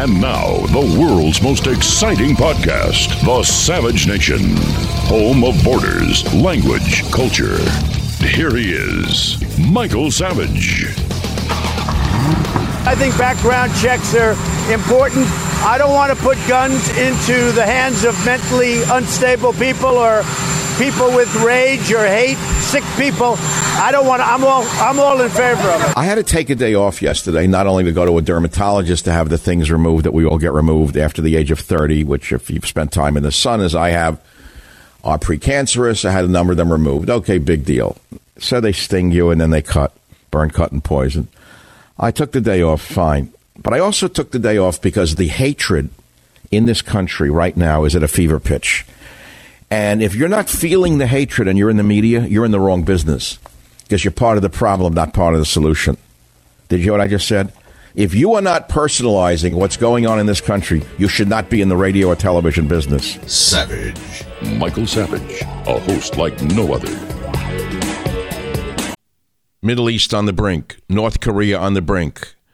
And now, the world's most exciting podcast, The Savage Nation, home of borders, language, culture. Here he is, Michael Savage. I think background checks are important. I don't want to put guns into the hands of mentally unstable people or people with rage or hate, sick people. I don't want to, I'm all, I'm all in favor of it. I had to take a day off yesterday, not only to go to a dermatologist to have the things removed that we all get removed after the age of 30, which if you've spent time in the sun as I have, are precancerous. I had a number of them removed. Okay, big deal. So they sting you and then they cut, burn, cut, and poison. I took the day off, fine. But I also took the day off because the hatred in this country right now is at a fever pitch. And if you're not feeling the hatred and you're in the media, you're in the wrong business because you're part of the problem, not part of the solution. Did you hear what I just said? If you are not personalizing what's going on in this country, you should not be in the radio or television business. Savage. Michael Savage, a host like no other. Middle East on the brink, North Korea on the brink.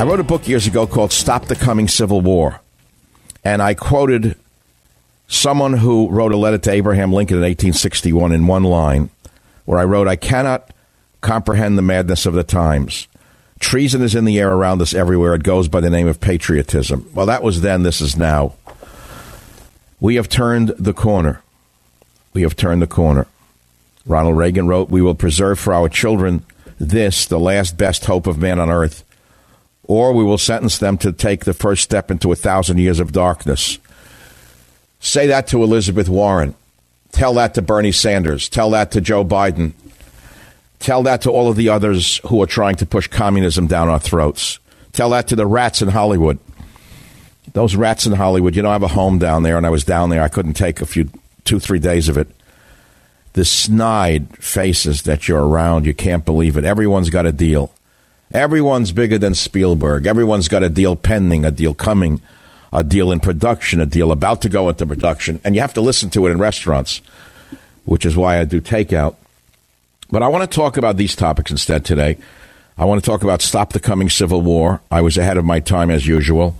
I wrote a book years ago called Stop the Coming Civil War. And I quoted someone who wrote a letter to Abraham Lincoln in 1861 in one line, where I wrote, I cannot comprehend the madness of the times. Treason is in the air around us everywhere. It goes by the name of patriotism. Well, that was then, this is now. We have turned the corner. We have turned the corner. Ronald Reagan wrote, We will preserve for our children this, the last best hope of man on earth or we will sentence them to take the first step into a thousand years of darkness. Say that to Elizabeth Warren. Tell that to Bernie Sanders. Tell that to Joe Biden. Tell that to all of the others who are trying to push communism down our throats. Tell that to the rats in Hollywood. Those rats in Hollywood, you know, I have a home down there, and I was down there. I couldn't take a few, two, three days of it. The snide faces that you're around, you can't believe it. Everyone's got a deal. Everyone's bigger than Spielberg. Everyone's got a deal pending, a deal coming, a deal in production, a deal about to go into production. And you have to listen to it in restaurants, which is why I do takeout. But I want to talk about these topics instead today. I want to talk about Stop the Coming Civil War. I was ahead of my time as usual.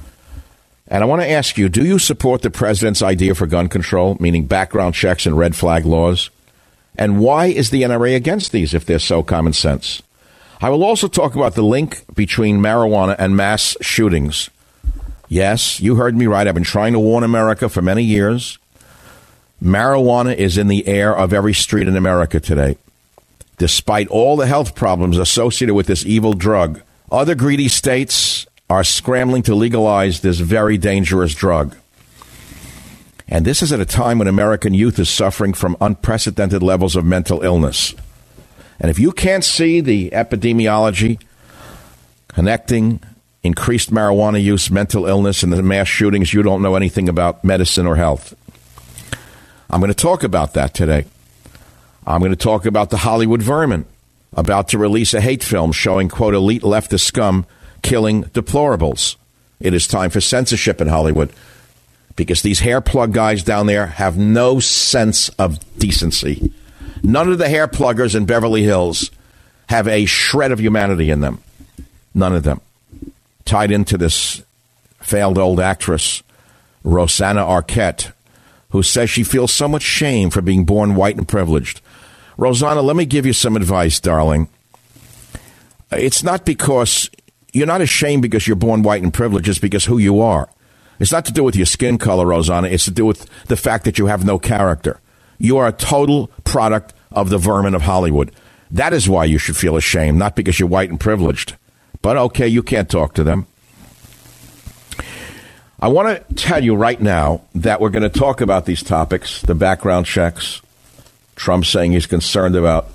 And I want to ask you do you support the president's idea for gun control, meaning background checks and red flag laws? And why is the NRA against these if they're so common sense? I will also talk about the link between marijuana and mass shootings. Yes, you heard me right. I've been trying to warn America for many years. Marijuana is in the air of every street in America today. Despite all the health problems associated with this evil drug, other greedy states are scrambling to legalize this very dangerous drug. And this is at a time when American youth is suffering from unprecedented levels of mental illness. And if you can't see the epidemiology connecting increased marijuana use, mental illness, and the mass shootings, you don't know anything about medicine or health. I'm going to talk about that today. I'm going to talk about the Hollywood vermin. about to release a hate film showing, quote, elite leftist scum killing deplorables. It is time for censorship in Hollywood because these hair plug guys down there have no sense of decency. None of the hair pluggers in Beverly Hills have a shred of humanity in them. None of them. Tied into this failed old actress, Rosanna Arquette, who says she feels so much shame for being born white and privileged. Rosanna, let me give you some advice, darling. It's not because you're not ashamed because you're born white and privileged, it's because who you are. It's not to do with your skin color, Rosanna. It's to do with the fact that you have no character. You are a total product of the vermin of Hollywood. That is why you should feel ashamed, not because you're white and privileged. But okay, you can't talk to them. I want to tell you right now that we're going to talk about these topics the background checks, Trump saying he's concerned about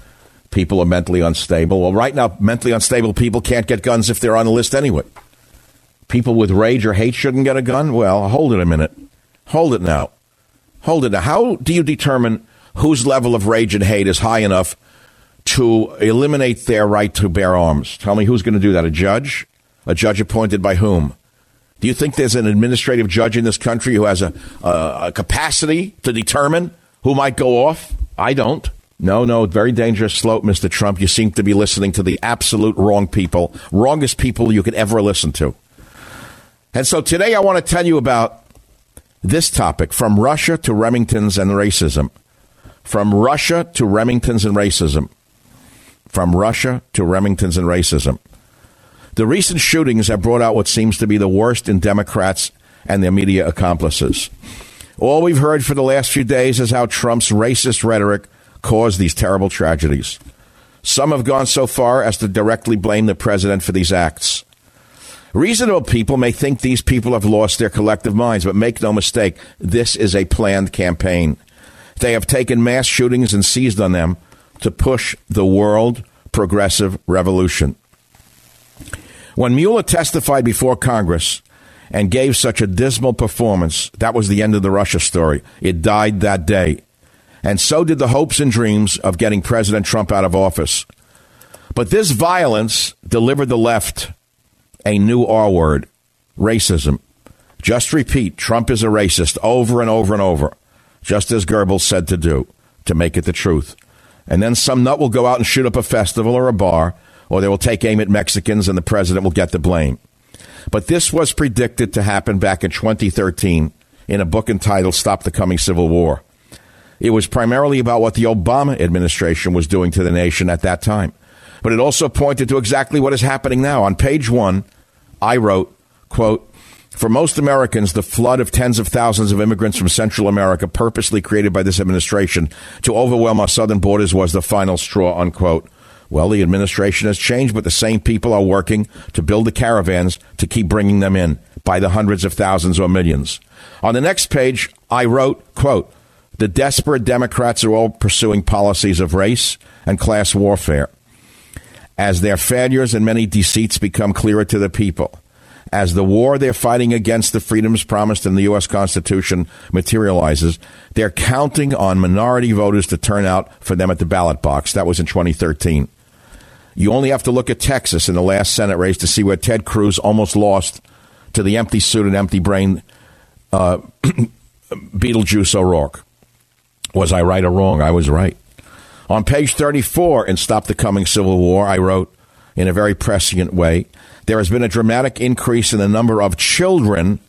people are mentally unstable. Well, right now, mentally unstable people can't get guns if they're on the list anyway. People with rage or hate shouldn't get a gun? Well, hold it a minute. Hold it now. Hold it now. How do you determine whose level of rage and hate is high enough to eliminate their right to bear arms? Tell me who's going to do that? A judge? A judge appointed by whom? Do you think there's an administrative judge in this country who has a, a, a capacity to determine who might go off? I don't. No, no, very dangerous slope, Mr. Trump. You seem to be listening to the absolute wrong people, wrongest people you could ever listen to. And so today I want to tell you about this topic from Russia to Remingtons and racism. From Russia to Remingtons and racism. From Russia to Remingtons and racism. The recent shootings have brought out what seems to be the worst in Democrats and their media accomplices. All we've heard for the last few days is how Trump's racist rhetoric caused these terrible tragedies. Some have gone so far as to directly blame the president for these acts. Reasonable people may think these people have lost their collective minds, but make no mistake, this is a planned campaign. They have taken mass shootings and seized on them to push the world progressive revolution. When Mueller testified before Congress and gave such a dismal performance, that was the end of the Russia story. It died that day. And so did the hopes and dreams of getting President Trump out of office. But this violence delivered the left a new R word racism. Just repeat Trump is a racist over and over and over, just as Goebbels said to do, to make it the truth. And then some nut will go out and shoot up a festival or a bar or they will take aim at Mexicans and the president will get the blame. But this was predicted to happen back in 2013 in a book entitled Stop the Coming Civil War. It was primarily about what the Obama administration was doing to the nation at that time. But it also pointed to exactly what is happening now. On page one, I wrote, quote, for most Americans, the flood of tens of thousands of immigrants from Central America purposely created by this administration to overwhelm our southern borders was the final straw, unquote. Well, the administration has changed, but the same people are working to build the caravans to keep bringing them in by the hundreds of thousands or millions. On the next page, I wrote, quote, the desperate Democrats are all pursuing policies of race and class warfare. As their failures and many deceits become clearer to the people, as the war they're fighting against the freedoms promised in the U.S. Constitution materializes, they're counting on minority voters to turn out for them at the ballot box. That was in 2013. You only have to look at Texas in the last Senate race to see where Ted Cruz almost lost to the empty suit and empty brain uh, Beetlejuice O'Rourke. Was I right or wrong? I was right. On page 34 in Stop the Coming Civil War, I wrote in a very prescient way there has been a dramatic increase in the number of children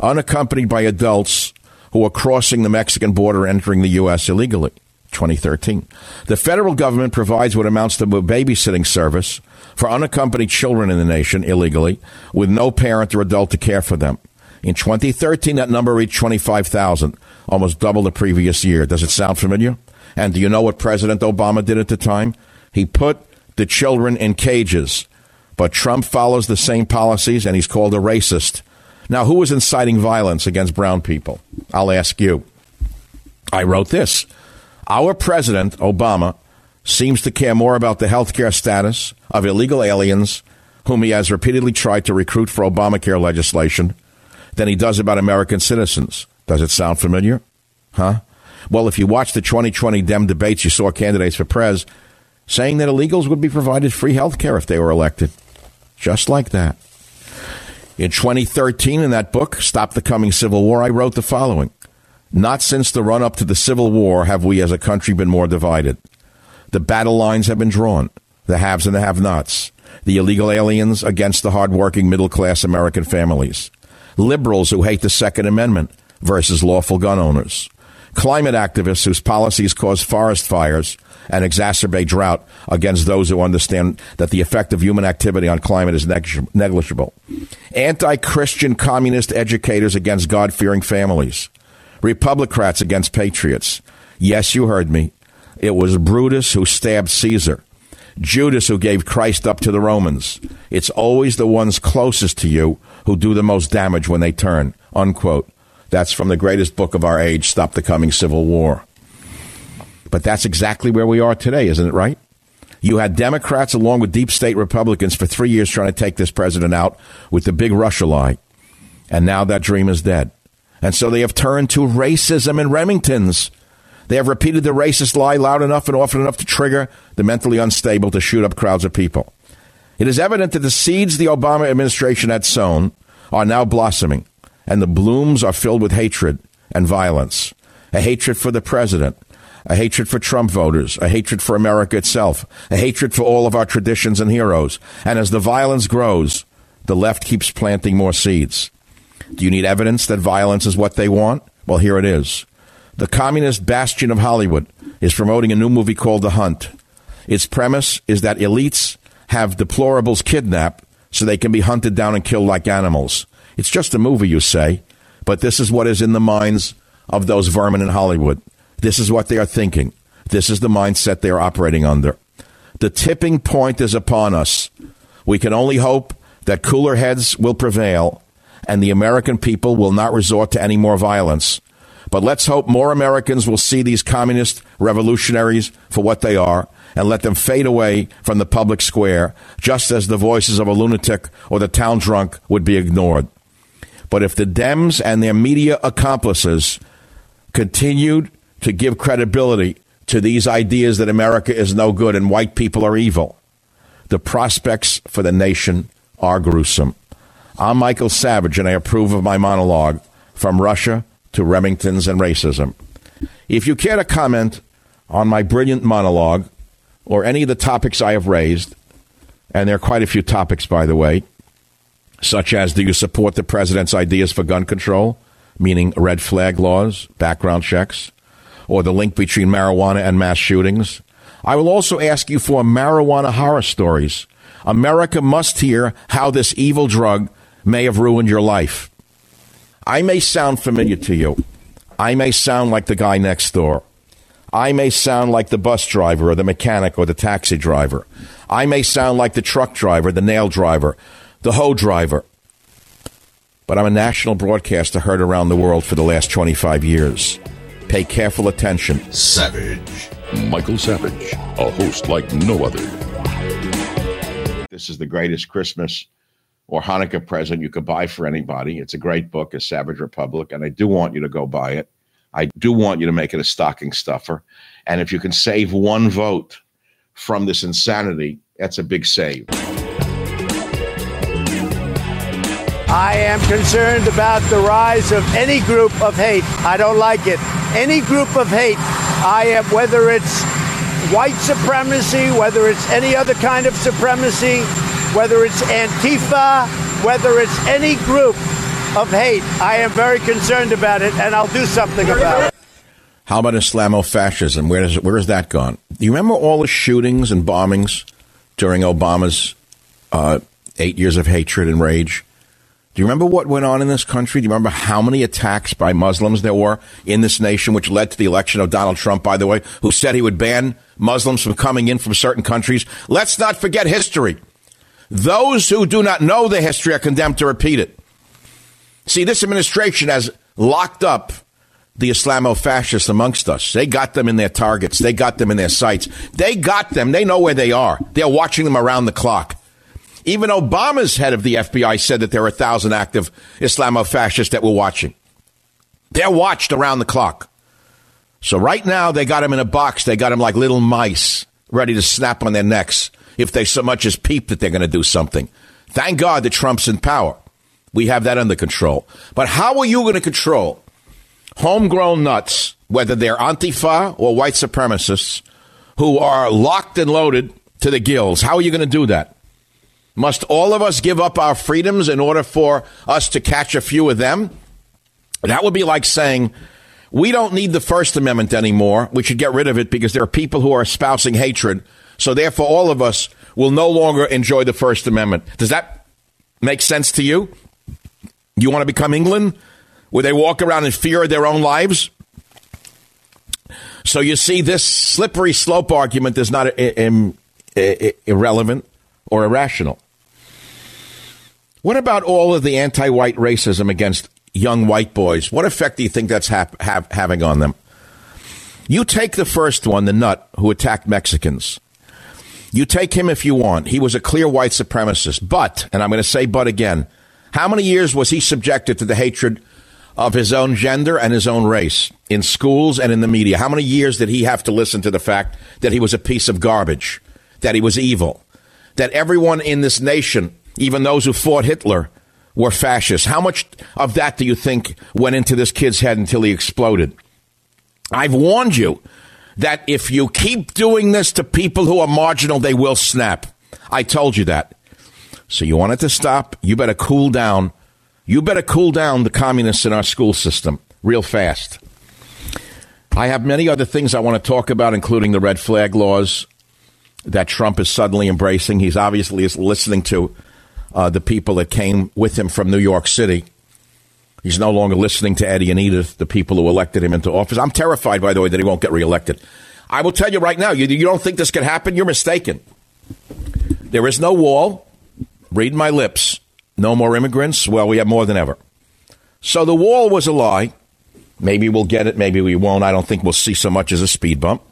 unaccompanied by adults who are crossing the Mexican border entering the U.S. illegally. 2013. The federal government provides what amounts to a babysitting service for unaccompanied children in the nation illegally with no parent or adult to care for them. In 2013, that number reached 25,000, almost double the previous year. Does it sound familiar? And do you know what President Obama did at the time? He put the children in cages. But Trump follows the same policies and he's called a racist. Now, who was inciting violence against brown people? I'll ask you. I wrote this. Our president, Obama, seems to care more about the health care status of illegal aliens whom he has repeatedly tried to recruit for Obamacare legislation than he does about American citizens. Does it sound familiar? Huh? Well, if you watched the 2020 Dem debates, you saw candidates for prez saying that illegals would be provided free health care if they were elected. Just like that. In 2013, in that book, Stop the Coming Civil War, I wrote the following Not since the run up to the Civil War have we as a country been more divided. The battle lines have been drawn, the haves and the have nots, the illegal aliens against the hardworking middle class American families, liberals who hate the Second Amendment versus lawful gun owners, climate activists whose policies cause forest fires and exacerbate drought against those who understand that the effect of human activity on climate is negligible, anti Christian communist educators against God fearing families, Republicrats against patriots. Yes, you heard me. It was Brutus who stabbed Caesar. Judas who gave Christ up to the Romans. It's always the ones closest to you who do the most damage when they turn. Unquote. That's from the greatest book of our age, Stop the Coming Civil War. But that's exactly where we are today, isn't it right? You had Democrats along with deep state Republicans for three years trying to take this president out with the big Russia lie. And now that dream is dead. And so they have turned to racism and Remingtons. They have repeated the racist lie loud enough and often enough to trigger the mentally unstable to shoot up crowds of people. It is evident that the seeds the Obama administration had sown are now blossoming, and the blooms are filled with hatred and violence. A hatred for the president, a hatred for Trump voters, a hatred for America itself, a hatred for all of our traditions and heroes. And as the violence grows, the left keeps planting more seeds. Do you need evidence that violence is what they want? Well, here it is. The communist bastion of Hollywood is promoting a new movie called The Hunt. Its premise is that elites have deplorables kidnapped so they can be hunted down and killed like animals. It's just a movie, you say, but this is what is in the minds of those vermin in Hollywood. This is what they are thinking. This is the mindset they are operating under. The tipping point is upon us. We can only hope that cooler heads will prevail and the American people will not resort to any more violence. But let's hope more Americans will see these communist revolutionaries for what they are and let them fade away from the public square, just as the voices of a lunatic or the town drunk would be ignored. But if the Dems and their media accomplices continued to give credibility to these ideas that America is no good and white people are evil. The prospects for the nation are gruesome. I'm Michael Savage, and I approve of my monologue from Russia to Remingtons and racism. If you care to comment on my brilliant monologue or any of the topics I have raised, and there are quite a few topics, by the way, such as do you support the president's ideas for gun control, meaning red flag laws, background checks? or the link between marijuana and mass shootings. I will also ask you for marijuana horror stories. America must hear how this evil drug may have ruined your life. I may sound familiar to you. I may sound like the guy next door. I may sound like the bus driver or the mechanic or the taxi driver. I may sound like the truck driver, the nail driver, the hoe driver. But I'm a national broadcaster heard around the world for the last 25 years. Pay careful attention. Savage. Michael Savage, a host like no other. This is the greatest Christmas or Hanukkah present you could buy for anybody. It's a great book, A Savage Republic, and I do want you to go buy it. I do want you to make it a stocking stuffer. And if you can save one vote from this insanity, that's a big save. I am concerned about the rise of any group of hate. I don't like it any group of hate. I am, whether it's white supremacy, whether it's any other kind of supremacy, whether it's Antifa, whether it's any group of hate, I am very concerned about it, and I'll do something about it. How about Islamofascism? Where is where has that gone? You remember all the shootings and bombings during Obama's uh, eight years of hatred and rage? Do you remember what went on in this country? Do you remember how many attacks by Muslims there were in this nation, which led to the election of Donald Trump, by the way, who said he would ban Muslims from coming in from certain countries? Let's not forget history. Those who do not know the history are condemned to repeat it. See, this administration has locked up the Islamo-fascists amongst us. They got them in their targets. They got them in their sights. They got them. They know where they are. They're watching them around the clock. Even Obama's head of the FBI said that there are a thousand active Islamo fascists that were watching. They're watched around the clock. So right now they got him in a box. They got him like little mice. ready to snap on their necks if they so much as peep that they're going to do something. Thank God that Trump's in power. We have that under control. But how are you going to control homegrown nuts, whether they're Antifa or white supremacists, who are locked and loaded to the gills? How are you going to do that? Must all of us give up our freedoms in order for us to catch a few of them? That would be like saying, we don't need the First Amendment anymore. We should get rid of it because there are people who are espousing hatred. So therefore, all of us will no longer enjoy the First Amendment. Does that make sense to you? You want to become England, where they walk around in fear of their own lives? So you see, this slippery slope argument is not irrelevant or irrational. What about all of the anti white racism against young white boys? What effect do you think that's ha- have, having on them? You take the first one, the nut who attacked Mexicans. You take him if you want. He was a clear white supremacist. But, and I'm going to say but again, how many years was he subjected to the hatred of his own gender and his own race in schools and in the media? How many years did he have to listen to the fact that he was a piece of garbage, that he was evil, that everyone in this nation, even those who fought Hitler, were fascists? How much of that do you think went into this kid's head until he exploded? I've warned you that if you keep doing this to people who are marginal, they will snap. I told you that. So you want it to stop? You better cool down. You better cool down the communists in our school system real fast. I have many other things I want to talk about, including the red flag laws that Trump is suddenly embracing. He's obviously listening to uh, the people that came with him from New York City. He's no longer listening to Eddie and Edith, the people who elected him into office. I'm terrified, by the way, that he won't get reelected. I will tell you right now, you, you don't think this could happen? You're mistaken. There is no wall. Read my lips. No more immigrants. Well, we have more than ever. So the wall was a lie. Maybe we'll get it. Maybe we won't. I don't think we'll see so much as a speed bump.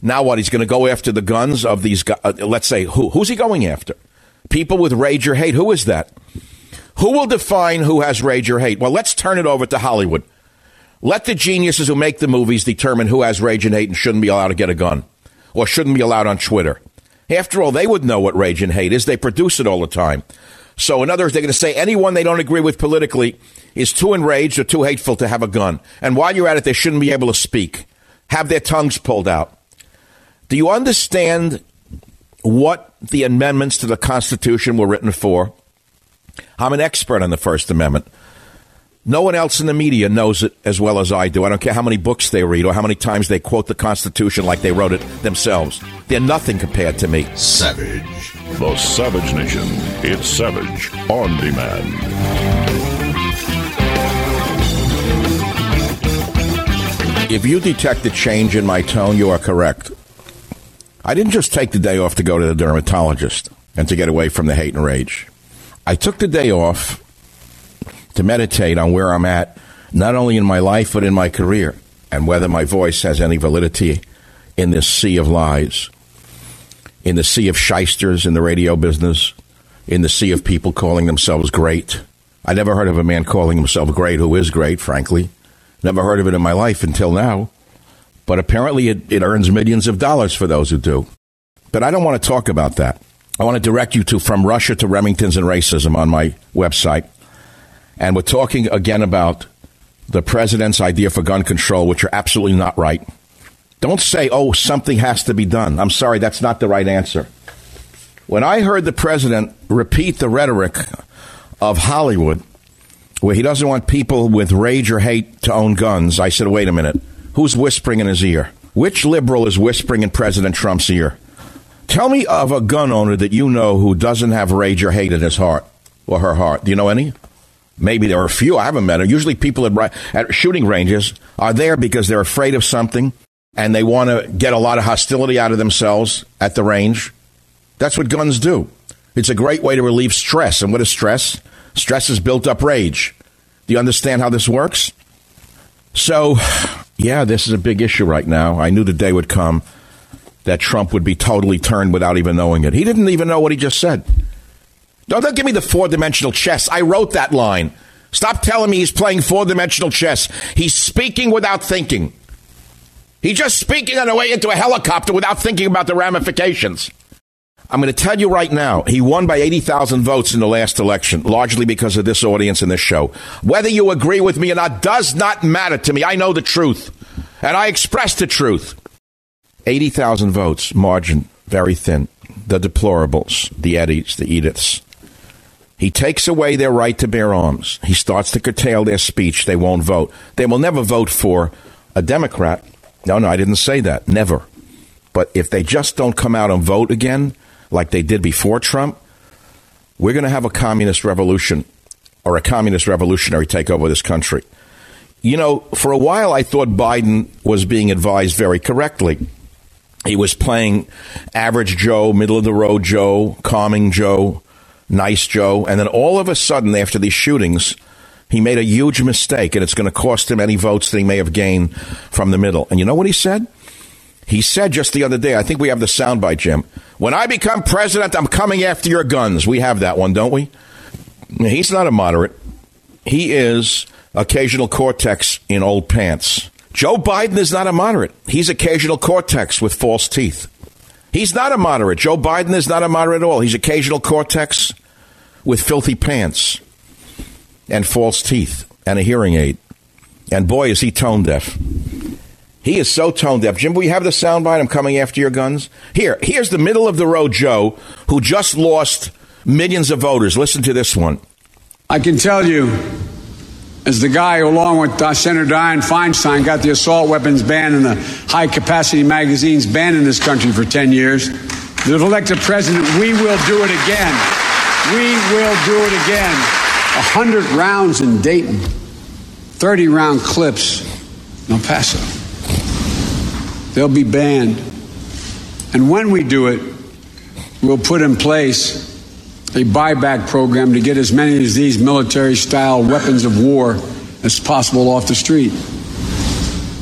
Now what? He's going to go after the guns of these guys. Uh, let's say who? Who's he going after? People with rage or hate. Who is that? Who will define who has rage or hate? Well, let's turn it over to Hollywood. Let the geniuses who make the movies determine who has rage and hate and shouldn't be allowed to get a gun or shouldn't be allowed on Twitter. After all, they would know what rage and hate is. They produce it all the time. So, in other words, they're going to say anyone they don't agree with politically is too enraged or too hateful to have a gun. And while you're at it, they shouldn't be able to speak, have their tongues pulled out. Do you understand what the amendments to the Constitution were written for? I'm an expert on the First Amendment. No one else in the media knows it as well as I do. I don't care how many books they read or how many times they quote the Constitution like they wrote it themselves. They're nothing compared to me. Savage. The Savage Nation. It's Savage on demand. If you detect a change in my tone, you are correct. I didn't just take the day off to go to the dermatologist and to get away from the hate and rage. I took the day off to meditate on where I'm at, not only in my life, but in my career, and whether my voice has any validity in this sea of lies, in the sea of shysters in the radio business, in the sea of people calling themselves great. I never heard of a man calling himself great who is great, frankly. Never heard of it in my life until now. But apparently it, it earns millions of dollars for those who do. But I don't want to talk about that. I want to direct you to From Russia to Remingtons and Racism on my website. And we're talking again about the president's idea for gun control, which are absolutely not right. Don't say, oh, something has to be done. I'm sorry, that's not the right answer. When I heard the president repeat the rhetoric of Hollywood, where he doesn't want people with rage or hate to own guns, I said, wait a minute. Who's whispering in his ear? Which liberal is whispering in President Trump's ear? Tell me of a gun owner that you know who doesn't have rage or hate in his heart or her heart. Do you know any? Maybe there are a few. I haven't met them. Usually, people at, at shooting ranges are there because they're afraid of something and they want to get a lot of hostility out of themselves at the range. That's what guns do. It's a great way to relieve stress. And what is stress? Stress is built up rage. Do you understand how this works? So, yeah, this is a big issue right now. I knew the day would come that Trump would be totally turned without even knowing it. He didn't even know what he just said. Don't, don't give me the four dimensional chess. I wrote that line. Stop telling me he's playing four dimensional chess. He's speaking without thinking. He's just speaking on the way into a helicopter without thinking about the ramifications. I'm going to tell you right now, he won by 80,000 votes in the last election, largely because of this audience and this show. Whether you agree with me or not does not matter to me. I know the truth, and I express the truth. 80,000 votes, margin very thin. The deplorables, the Eddies, the Ediths. He takes away their right to bear arms. He starts to curtail their speech. They won't vote. They will never vote for a Democrat. No, no, I didn't say that. Never. But if they just don't come out and vote again, like they did before Trump, we're going to have a communist revolution or a communist revolutionary takeover of this country. You know, for a while I thought Biden was being advised very correctly. He was playing average Joe, middle of the road Joe, calming Joe, nice Joe. And then all of a sudden, after these shootings, he made a huge mistake, and it's going to cost him any votes that he may have gained from the middle. And you know what he said? He said just the other day, I think we have the soundbite, Jim. When I become president, I'm coming after your guns. We have that one, don't we? He's not a moderate. He is occasional cortex in old pants. Joe Biden is not a moderate. He's occasional cortex with false teeth. He's not a moderate. Joe Biden is not a moderate at all. He's occasional cortex with filthy pants and false teeth and a hearing aid. And boy, is he tone deaf. He is so tone deaf. Jim, we have the soundbite? I'm coming after your guns. Here, here's the middle of the road Joe who just lost millions of voters. Listen to this one. I can tell you as the guy who, along with uh, Senator Dianne Feinstein, got the assault weapons ban and the high capacity magazines banned in this country for 10 years. If elected president, we will do it again. We will do it again. 100 rounds in Dayton, 30 round clips in El Paso. They'll be banned. And when we do it, we'll put in place a buyback program to get as many of these military style weapons of war as possible off the street.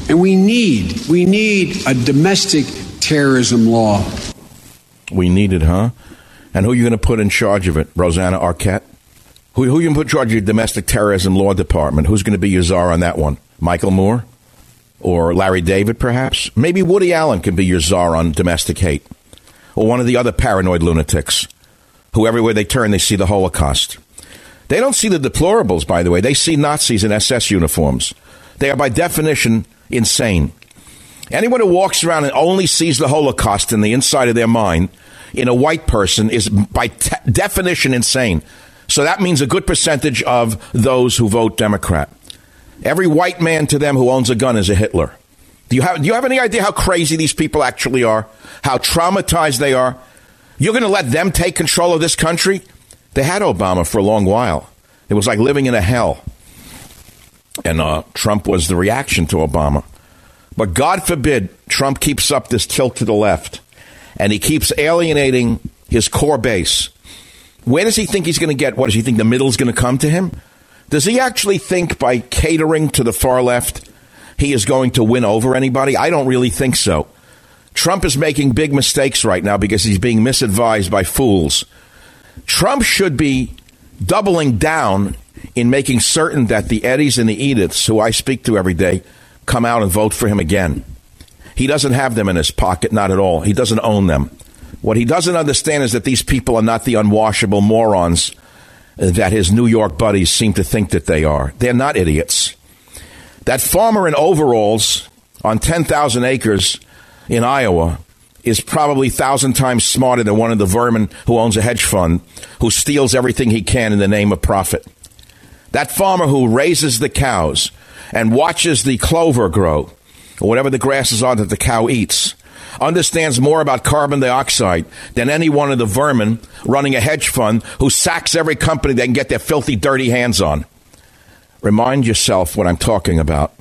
And we need, we need a domestic terrorism law. We need it, huh? And who are you going to put in charge of it? Rosanna Arquette? Who, who you going to put in charge of your domestic terrorism law department? Who's going to be your czar on that one? Michael Moore? Or Larry David, perhaps? Maybe Woody Allen can be your czar on domestic hate. Or one of the other paranoid lunatics who everywhere they turn, they see the Holocaust. They don't see the deplorables, by the way. They see Nazis in SS uniforms. They are, by definition, insane. Anyone who walks around and only sees the Holocaust in the inside of their mind in a white person is, by definition, insane. So that means a good percentage of those who vote Democrat. Every white man to them who owns a gun is a Hitler. Do you have, do you have any idea how crazy these people actually are? How traumatized they are? You're going to let them take control of this country? They had Obama for a long while. It was like living in a hell. And uh, Trump was the reaction to Obama. But God forbid Trump keeps up this tilt to the left and he keeps alienating his core base. Where does he think he's going to get? What does he think the middle is going to come to him? Does he actually think by catering to the far left he is going to win over anybody? I don't really think so. Trump is making big mistakes right now because he's being misadvised by fools. Trump should be doubling down in making certain that the Eddies and the Ediths, who I speak to every day, come out and vote for him again. He doesn't have them in his pocket, not at all. He doesn't own them. What he doesn't understand is that these people are not the unwashable morons that his New York buddies seem to think that they are. They're not idiots. That farmer in overalls on 10,000 acres in Iowa is probably thousand times smarter than one of the vermin who owns a hedge fund who steals everything he can in the name of profit. That farmer who raises the cows and watches the clover grow, or whatever the grasses are that the cow eats, understands more about carbon dioxide than any one of the vermin running a hedge fund who sacks every company they can get their filthy, dirty hands on. Remind yourself what I'm talking about.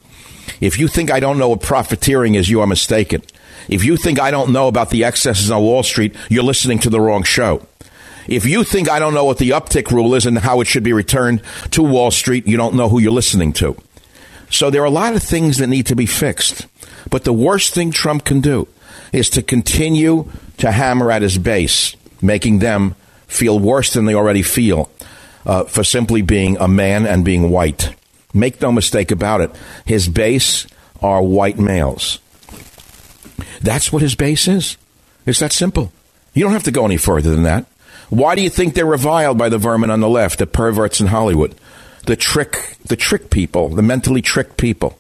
If you think I don't know what profiteering is, you are mistaken. If you think I don't know about the excesses on Wall Street, you're listening to the wrong show. If you think I don't know what the uptick rule is and how it should be returned to Wall Street, you don't know who you're listening to. So there are a lot of things that need to be fixed. But the worst thing Trump can do is to continue to hammer at his base, making them feel worse than they already feel uh, for simply being a man and being white. Make no mistake about it. His base are white males. That's what his base is. It's that simple. You don't have to go any further than that. Why do you think they're reviled by the vermin on the left, the perverts in Hollywood, the trick, the trick people, the mentally tricked people,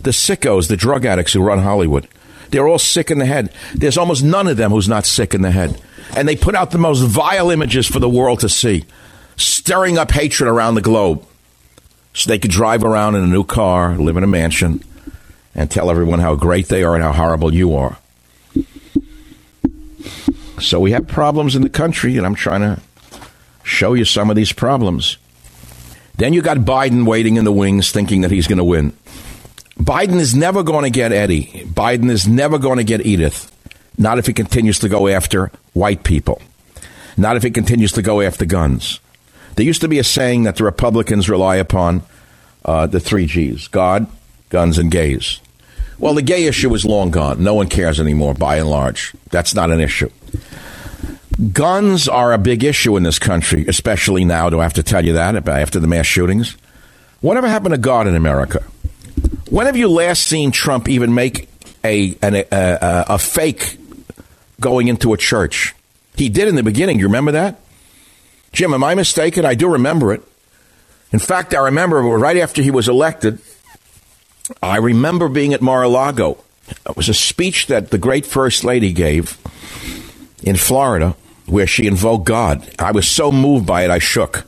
the sickos, the drug addicts who run Hollywood? They're all sick in the head. There's almost none of them who's not sick in the head. And they put out the most vile images for the world to see, stirring up hatred around the globe. So they could drive around in a new car, live in a mansion, and tell everyone how great they are and how horrible you are. So we have problems in the country, and I'm trying to show you some of these problems. Then you got Biden waiting in the wings thinking that he's going to win. Biden is never going to get Eddie. Biden is never going to get Edith. Not if he continues to go after white people. Not if he continues to go after guns. There used to be a saying that the Republicans rely upon uh, the three G's God, guns, and gays. Well, the gay issue is long gone. No one cares anymore, by and large. That's not an issue. Guns are a big issue in this country, especially now. Do I have to tell you that after the mass shootings? Whatever happened to God in America? When have you last seen Trump even make a, an, a, a, a fake going into a church? He did in the beginning. You remember that? Jim, am I mistaken? I do remember it. In fact, I remember right after he was elected, I remember being at Mar a Lago. It was a speech that the great First Lady gave in Florida where she invoked God. I was so moved by it, I shook.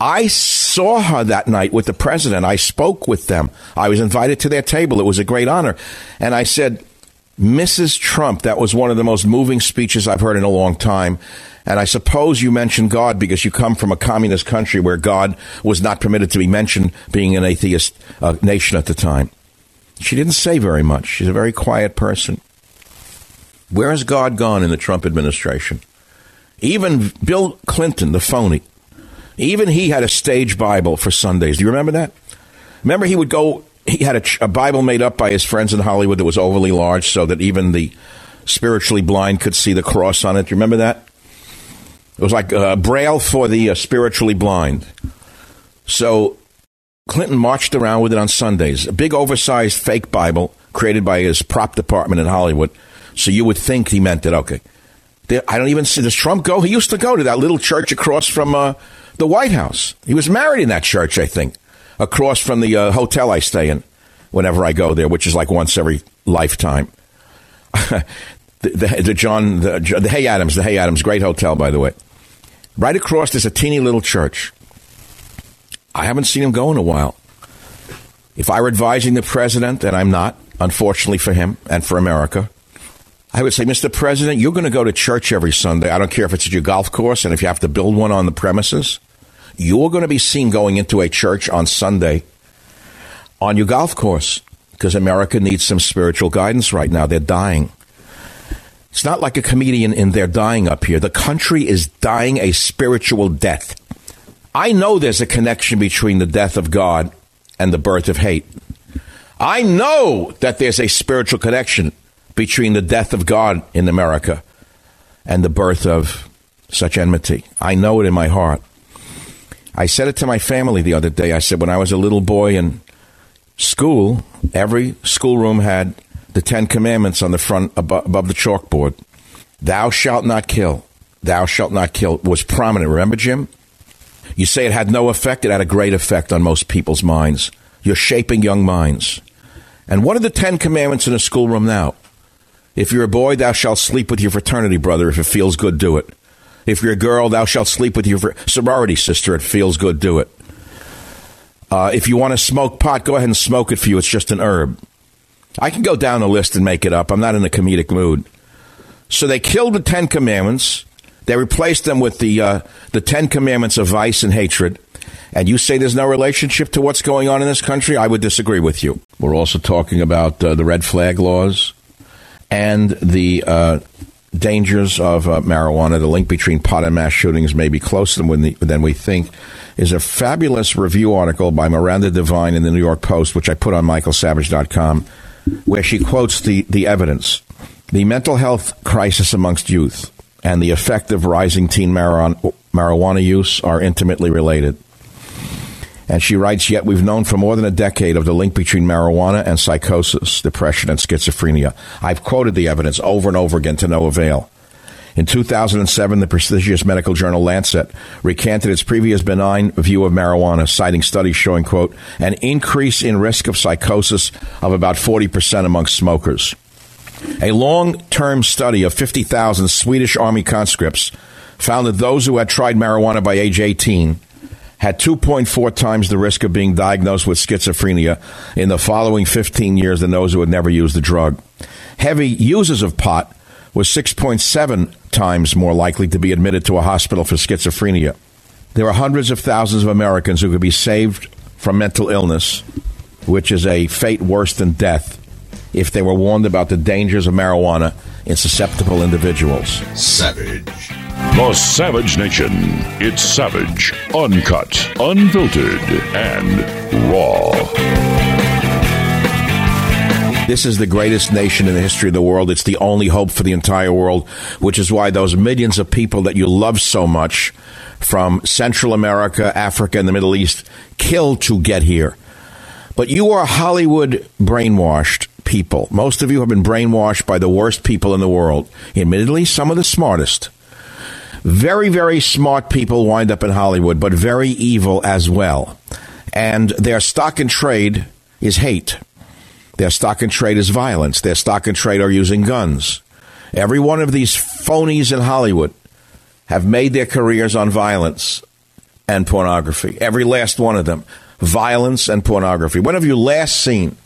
I saw her that night with the president. I spoke with them. I was invited to their table. It was a great honor. And I said, Mrs. Trump, that was one of the most moving speeches I've heard in a long time. And I suppose you mentioned God because you come from a communist country where God was not permitted to be mentioned, being an atheist uh, nation at the time. She didn't say very much. She's a very quiet person. Where has God gone in the Trump administration? Even Bill Clinton, the phony, even he had a stage Bible for Sundays. Do you remember that? Remember, he would go, he had a, a, Bible made up by his friends in Hollywood that was overly large so that even the spiritually blind could see the cross on it. Do you remember that? It was like a braille for the uh, spiritually blind. So Clinton marched around with it on Sundays, a big oversized fake Bible created by his prop department in Hollywood. So you would think he meant it. Okay. I don't even see. Does Trump go? He used to go to that little church across from uh, the White House. He was married in that church, I think, across from the uh, hotel I stay in whenever I go there, which is like once every lifetime. the, the, the, John, the, the Hay Adams, the Hay Adams, great hotel, by the way. Right across, there's a teeny little church. I haven't seen him go in a while. If I were advising the president, and I'm not, unfortunately for him and for America, I would say, Mr. President, you're going to go to church every Sunday. I don't care if it's at your golf course and if you have to build one on the premises. You're going to be seen going into a church on Sunday on your golf course because America needs some spiritual guidance right now. They're dying. It's not like a comedian in there dying up here. The country is dying a spiritual death. I know there's a connection between the death of God and the birth of hate. I know that there's a spiritual connection between the death of God in America and the birth of such enmity. I know it in my heart. I said it to my family the other day. I said, when I was a little boy in school, every schoolroom had the Ten Commandments on the front above, above the chalkboard. Thou shalt not kill. Thou shalt not kill was prominent. Remember, Jim? You say it had no effect. It had a great effect on most people's minds. You're shaping young minds. And what are the Ten Commandments in a schoolroom now? If you're a boy, thou shalt sleep with your fraternity brother. If it feels good, do it. If you're a girl, thou shalt sleep with your sorority sister. It feels good, do it. Uh, if you want to smoke pot, go ahead and smoke it for you. It's just an herb. I can go down the list and make it up. I'm not in a comedic mood. So they killed the Ten Commandments. They replaced them with the uh, the Ten Commandments of vice and hatred. And you say there's no relationship to what's going on in this country? I would disagree with you. We're also talking about uh, the red flag laws and the uh, dangers of uh, marijuana, the link between pot and mass shootings may be closer than, the, than we think, is a fabulous review article by Miranda Devine in the New York Post, which I put on michaelsavage.com, where she quotes the, the evidence. The mental health crisis amongst youth and the effect of rising teen marijuana use are intimately related. And she writes, Yet we've known for more than a decade of the link between marijuana and psychosis, depression, and schizophrenia. I've quoted the evidence over and over again to no avail. In 2007, the prestigious medical journal Lancet recanted its previous benign view of marijuana, citing studies showing, quote, an increase in risk of psychosis of about 40% amongst smokers. A long term study of 50,000 Swedish Army conscripts found that those who had tried marijuana by age 18 had 2.4 times the risk of being diagnosed with schizophrenia in the following 15 years than those who had never used the drug. Heavy users of pot was 6.7 times more likely to be admitted to a hospital for schizophrenia. There are hundreds of thousands of Americans who could be saved from mental illness, which is a fate worse than death, if they were warned about the dangers of marijuana in susceptible individuals. Savage. The Savage Nation. It's savage, uncut, unfiltered, and raw. This is the greatest nation in the history of the world. It's the only hope for the entire world, which is why those millions of people that you love so much from Central America, Africa, and the Middle East kill to get here. But you are Hollywood brainwashed people. Most of you have been brainwashed by the worst people in the world. Admittedly, some of the smartest. Very, very smart people wind up in Hollywood, but very evil as well. And their stock and trade is hate. Their stock and trade is violence. Their stock and trade are using guns. Every one of these phonies in Hollywood have made their careers on violence and pornography. Every last one of them. Violence and pornography. When have you last seen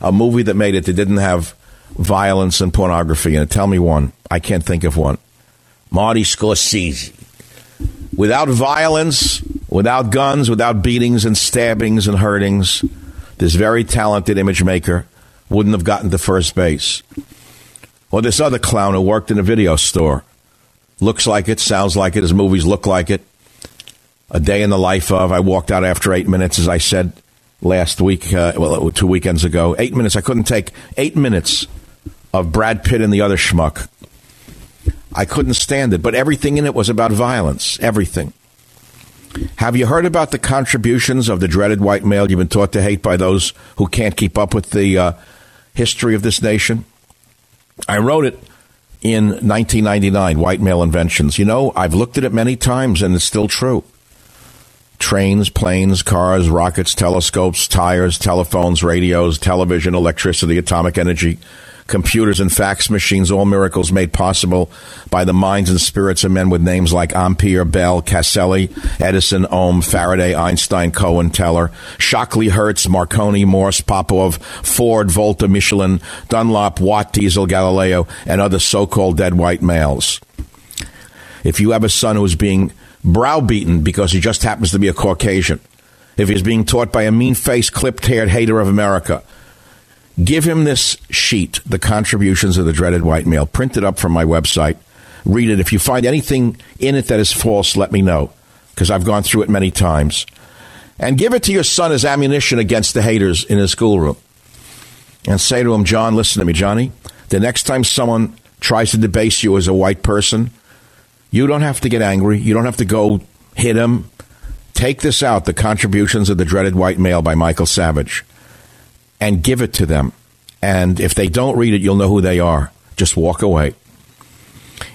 a movie that made it that didn't have violence and pornography in it? Tell me one. I can't think of one. Marty Scorsese. Without violence, without guns, without beatings and stabbings and hurtings, this very talented image maker wouldn't have gotten to first base. Or this other clown who worked in a video store. Looks like it, sounds like it, his movies look like it. A day in the life of. I walked out after eight minutes, as I said last week, uh, well, two weekends ago. Eight minutes. I couldn't take eight minutes of Brad Pitt and the other schmuck. I couldn't stand it, but everything in it was about violence. Everything. Have you heard about the contributions of the dreaded white male you've been taught to hate by those who can't keep up with the uh, history of this nation? I wrote it in 1999, White Male Inventions. You know, I've looked at it many times and it's still true. Trains, planes, cars, rockets, telescopes, tires, telephones, radios, television, electricity, atomic energy, computers and fax machines, all miracles made possible by the minds and spirits of men with names like Ampere, Bell, Caselli, Edison, Ohm, Faraday, Einstein, Cohen, Teller, Shockley, Hertz, Marconi, Morse, Popov, Ford, Volta, Michelin, Dunlop, Watt, Diesel, Galileo, and other so-called dead white males. If you have a son who is being browbeaten because he just happens to be a Caucasian, if he's being taught by a mean-faced, clipped-haired hater of America, Give him this sheet, The Contributions of the Dreaded White Male. Print it up from my website. Read it. If you find anything in it that is false, let me know, because I've gone through it many times. And give it to your son as ammunition against the haters in his schoolroom. And say to him, John, listen to me, Johnny. The next time someone tries to debase you as a white person, you don't have to get angry. You don't have to go hit him. Take this out The Contributions of the Dreaded White Male by Michael Savage and give it to them. And if they don't read it, you'll know who they are. Just walk away.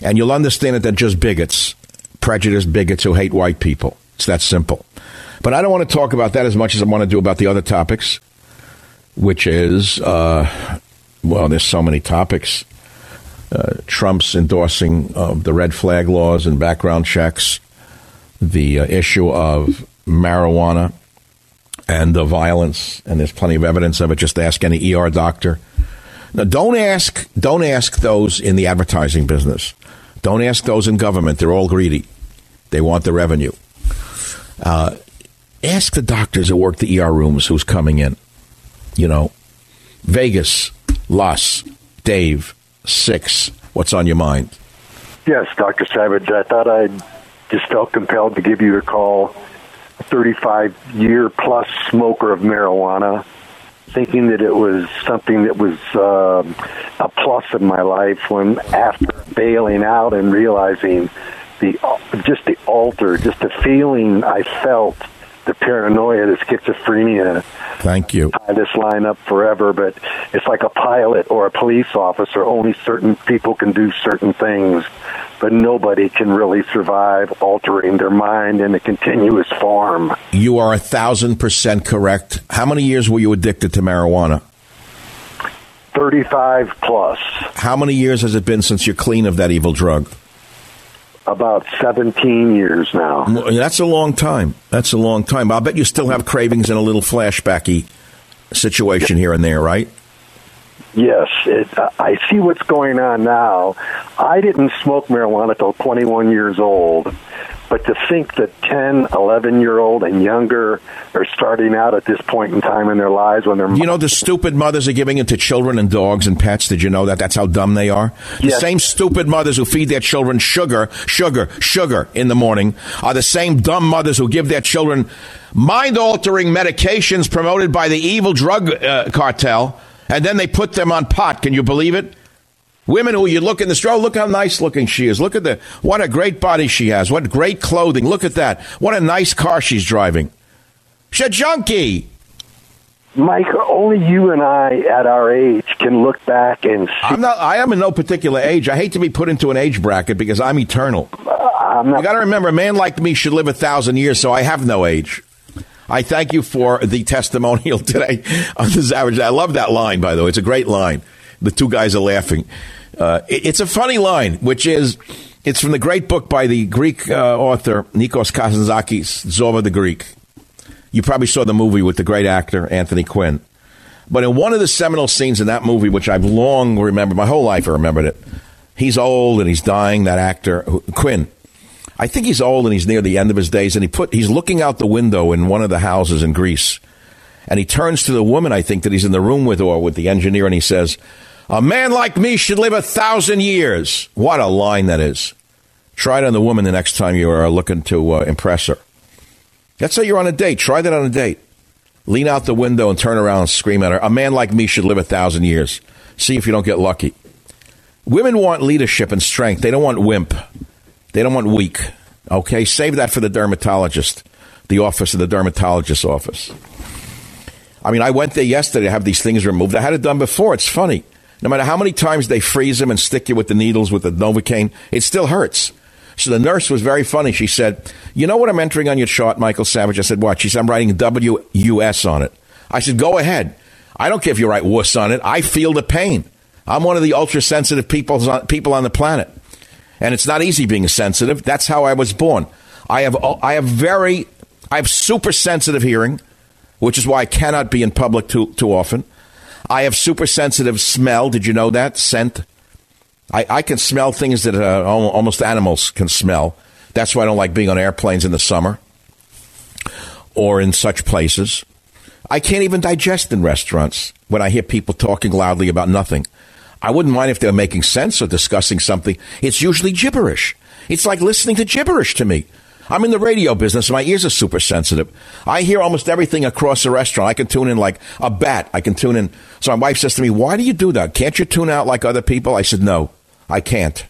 And you'll understand that they're just bigots, prejudiced bigots who hate white people. It's that simple. But I don't want to talk about that as much as I want to do about the other topics, which is, uh, well, there's so many topics. Uh, Trump's endorsing of the red flag laws and background checks, the uh, issue of marijuana, and the violence, and there's plenty of evidence of it. Just ask any ER doctor. Now, don't ask don't ask those in the advertising business. Don't ask those in government. They're all greedy. They want the revenue. Uh, ask the doctors who work the ER rooms who's coming in. You know, Vegas, Los, Dave, Six. What's on your mind? Yes, Dr. Savage. I thought I'd just felt compelled to give you a call 35 year plus smoker of marijuana, thinking that it was something that was uh, a plus in my life. When after bailing out and realizing the just the alter, just the feeling I felt the paranoia, the schizophrenia. Thank you. Tie this line up forever, but it's like a pilot or a police officer. Only certain people can do certain things, but nobody can really survive altering their mind in a continuous form. You are a thousand percent correct. How many years were you addicted to marijuana? 35 plus. How many years has it been since you're clean of that evil drug? About 17 years now. That's a long time. That's a long time. I'll bet you still have cravings and a little flashbacky situation here and there, right? Yes, it, I see what's going on now. I didn't smoke marijuana till 21 years old, but to think that 10, 11 year old and younger are starting out at this point in time in their lives when they're. You know, the stupid mothers are giving it to children and dogs and pets. Did you know that? That's how dumb they are. The Yes. same stupid mothers who feed their children sugar, sugar, sugar in the morning are the same dumb mothers who give their children mind altering medications promoted by the evil drug uh, cartel, and then they put them on pot. Can you believe it? Women who you look in the store, oh, look how nice looking she is. Look at the, what a great body she has. What great clothing. Look at that. What a nice car she's driving. She's a junkie. Mike, only you and I at our age can look back and see. I'm not, I am in no particular age. I hate to be put into an age bracket because I'm eternal. Uh, I'm You not got to remember, a man like me should live a thousand years, so I have no age. I thank you for the testimonial today on the average. I love that line, by the way. It's a great line. The two guys are laughing. Uh, it- it's a funny line, which is, it's from the great book by the Greek uh, author Nikos Kazantzakis, Zorba the Greek. You probably saw the movie with the great actor Anthony Quinn. But in one of the seminal scenes in that movie, which I've long remembered, my whole life I remembered it, he's old and he's dying, that actor, Quinn. I think he's old and he's near the end of his days, and he put he's looking out the window in one of the houses in Greece, and he turns to the woman I think that he's in the room with or with the engineer, and he says, "A man like me should live a thousand years." What a line that is! Try it on the woman the next time you are looking to uh, impress her. Let's say you're on a date. Try that on a date. Lean out the window and turn around and scream at her. A man like me should live a thousand years. See if you don't get lucky. Women want leadership and strength. They don't want wimp. They don't want weak. Okay? Save that for the dermatologist, the office of the dermatologist's office. I mean, I went there yesterday to have these things removed. I had it done before. It's funny. No matter how many times they freeze them and stick you with the needles with the Novocaine, it still hurts. So the nurse was very funny. She said, You know what I'm entering on your chart, Michael Savage? I said, What? She said, I'm writing WUS on it. I said, Go ahead. I don't care if you write wuss on it. I feel the pain. I'm one of the ultra sensitive people on, people on the planet. And it's not easy being sensitive. That's how I was born. I have, I have very, I have super sensitive hearing, which is why I cannot be in public too, too often. I have super sensitive smell. Did you know that? Scent. I, I can smell things that uh, almost animals can smell. That's why I don't like being on airplanes in the summer or in such places. I can't even digest in restaurants when I hear people talking loudly about nothing. I wouldn't mind if they were making sense or discussing something. It's usually gibberish. It's like listening to gibberish to me. I'm in the radio business. My ears are super sensitive. I hear almost everything across the restaurant. I can tune in like a bat. I can tune in. So my wife says to me, Why do you do that? Can't you tune out like other people? I said, No, I can't.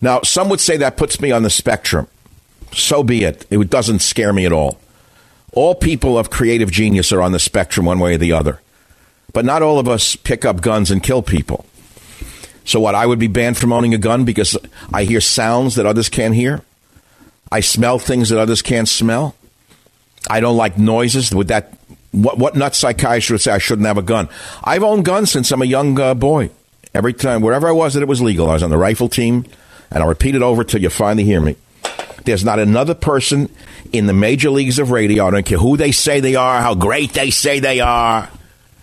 Now, some would say that puts me on the spectrum. So be it. It doesn't scare me at all. All people of creative genius are on the spectrum one way or the other. But not all of us pick up guns and kill people. So what? I would be banned from owning a gun because I hear sounds that others can't hear. I smell things that others can't smell. I don't like noises. Would that? What, what nut psychiatrist would say I shouldn't have a gun? I've owned guns since I'm a young uh, boy. Every time, wherever I was, that it was legal. I was on the rifle team, and I'll repeat it over till you finally hear me. There's not another person in the major leagues of radio. I don't care who they say they are, how great they say they are.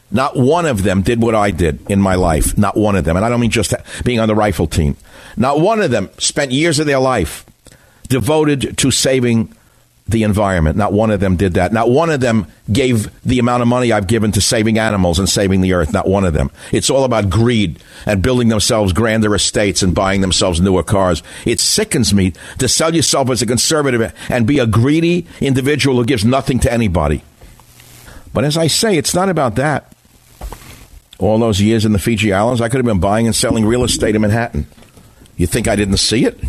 Not one of them did what I did in my life. Not one of them. And I don't mean just being on the rifle team. Not one of them spent years of their life devoted to saving the environment. Not one of them did that. Not one of them gave the amount of money I've given to saving animals and saving the earth. Not one of them. It's all about greed and building themselves grander estates and buying themselves newer cars. It sickens me to sell yourself as a conservative and be a greedy individual who gives nothing to anybody. But as I say, it's not about that. All those years in the Fiji Islands, I could have been buying and selling real estate in Manhattan. You think I didn't see it?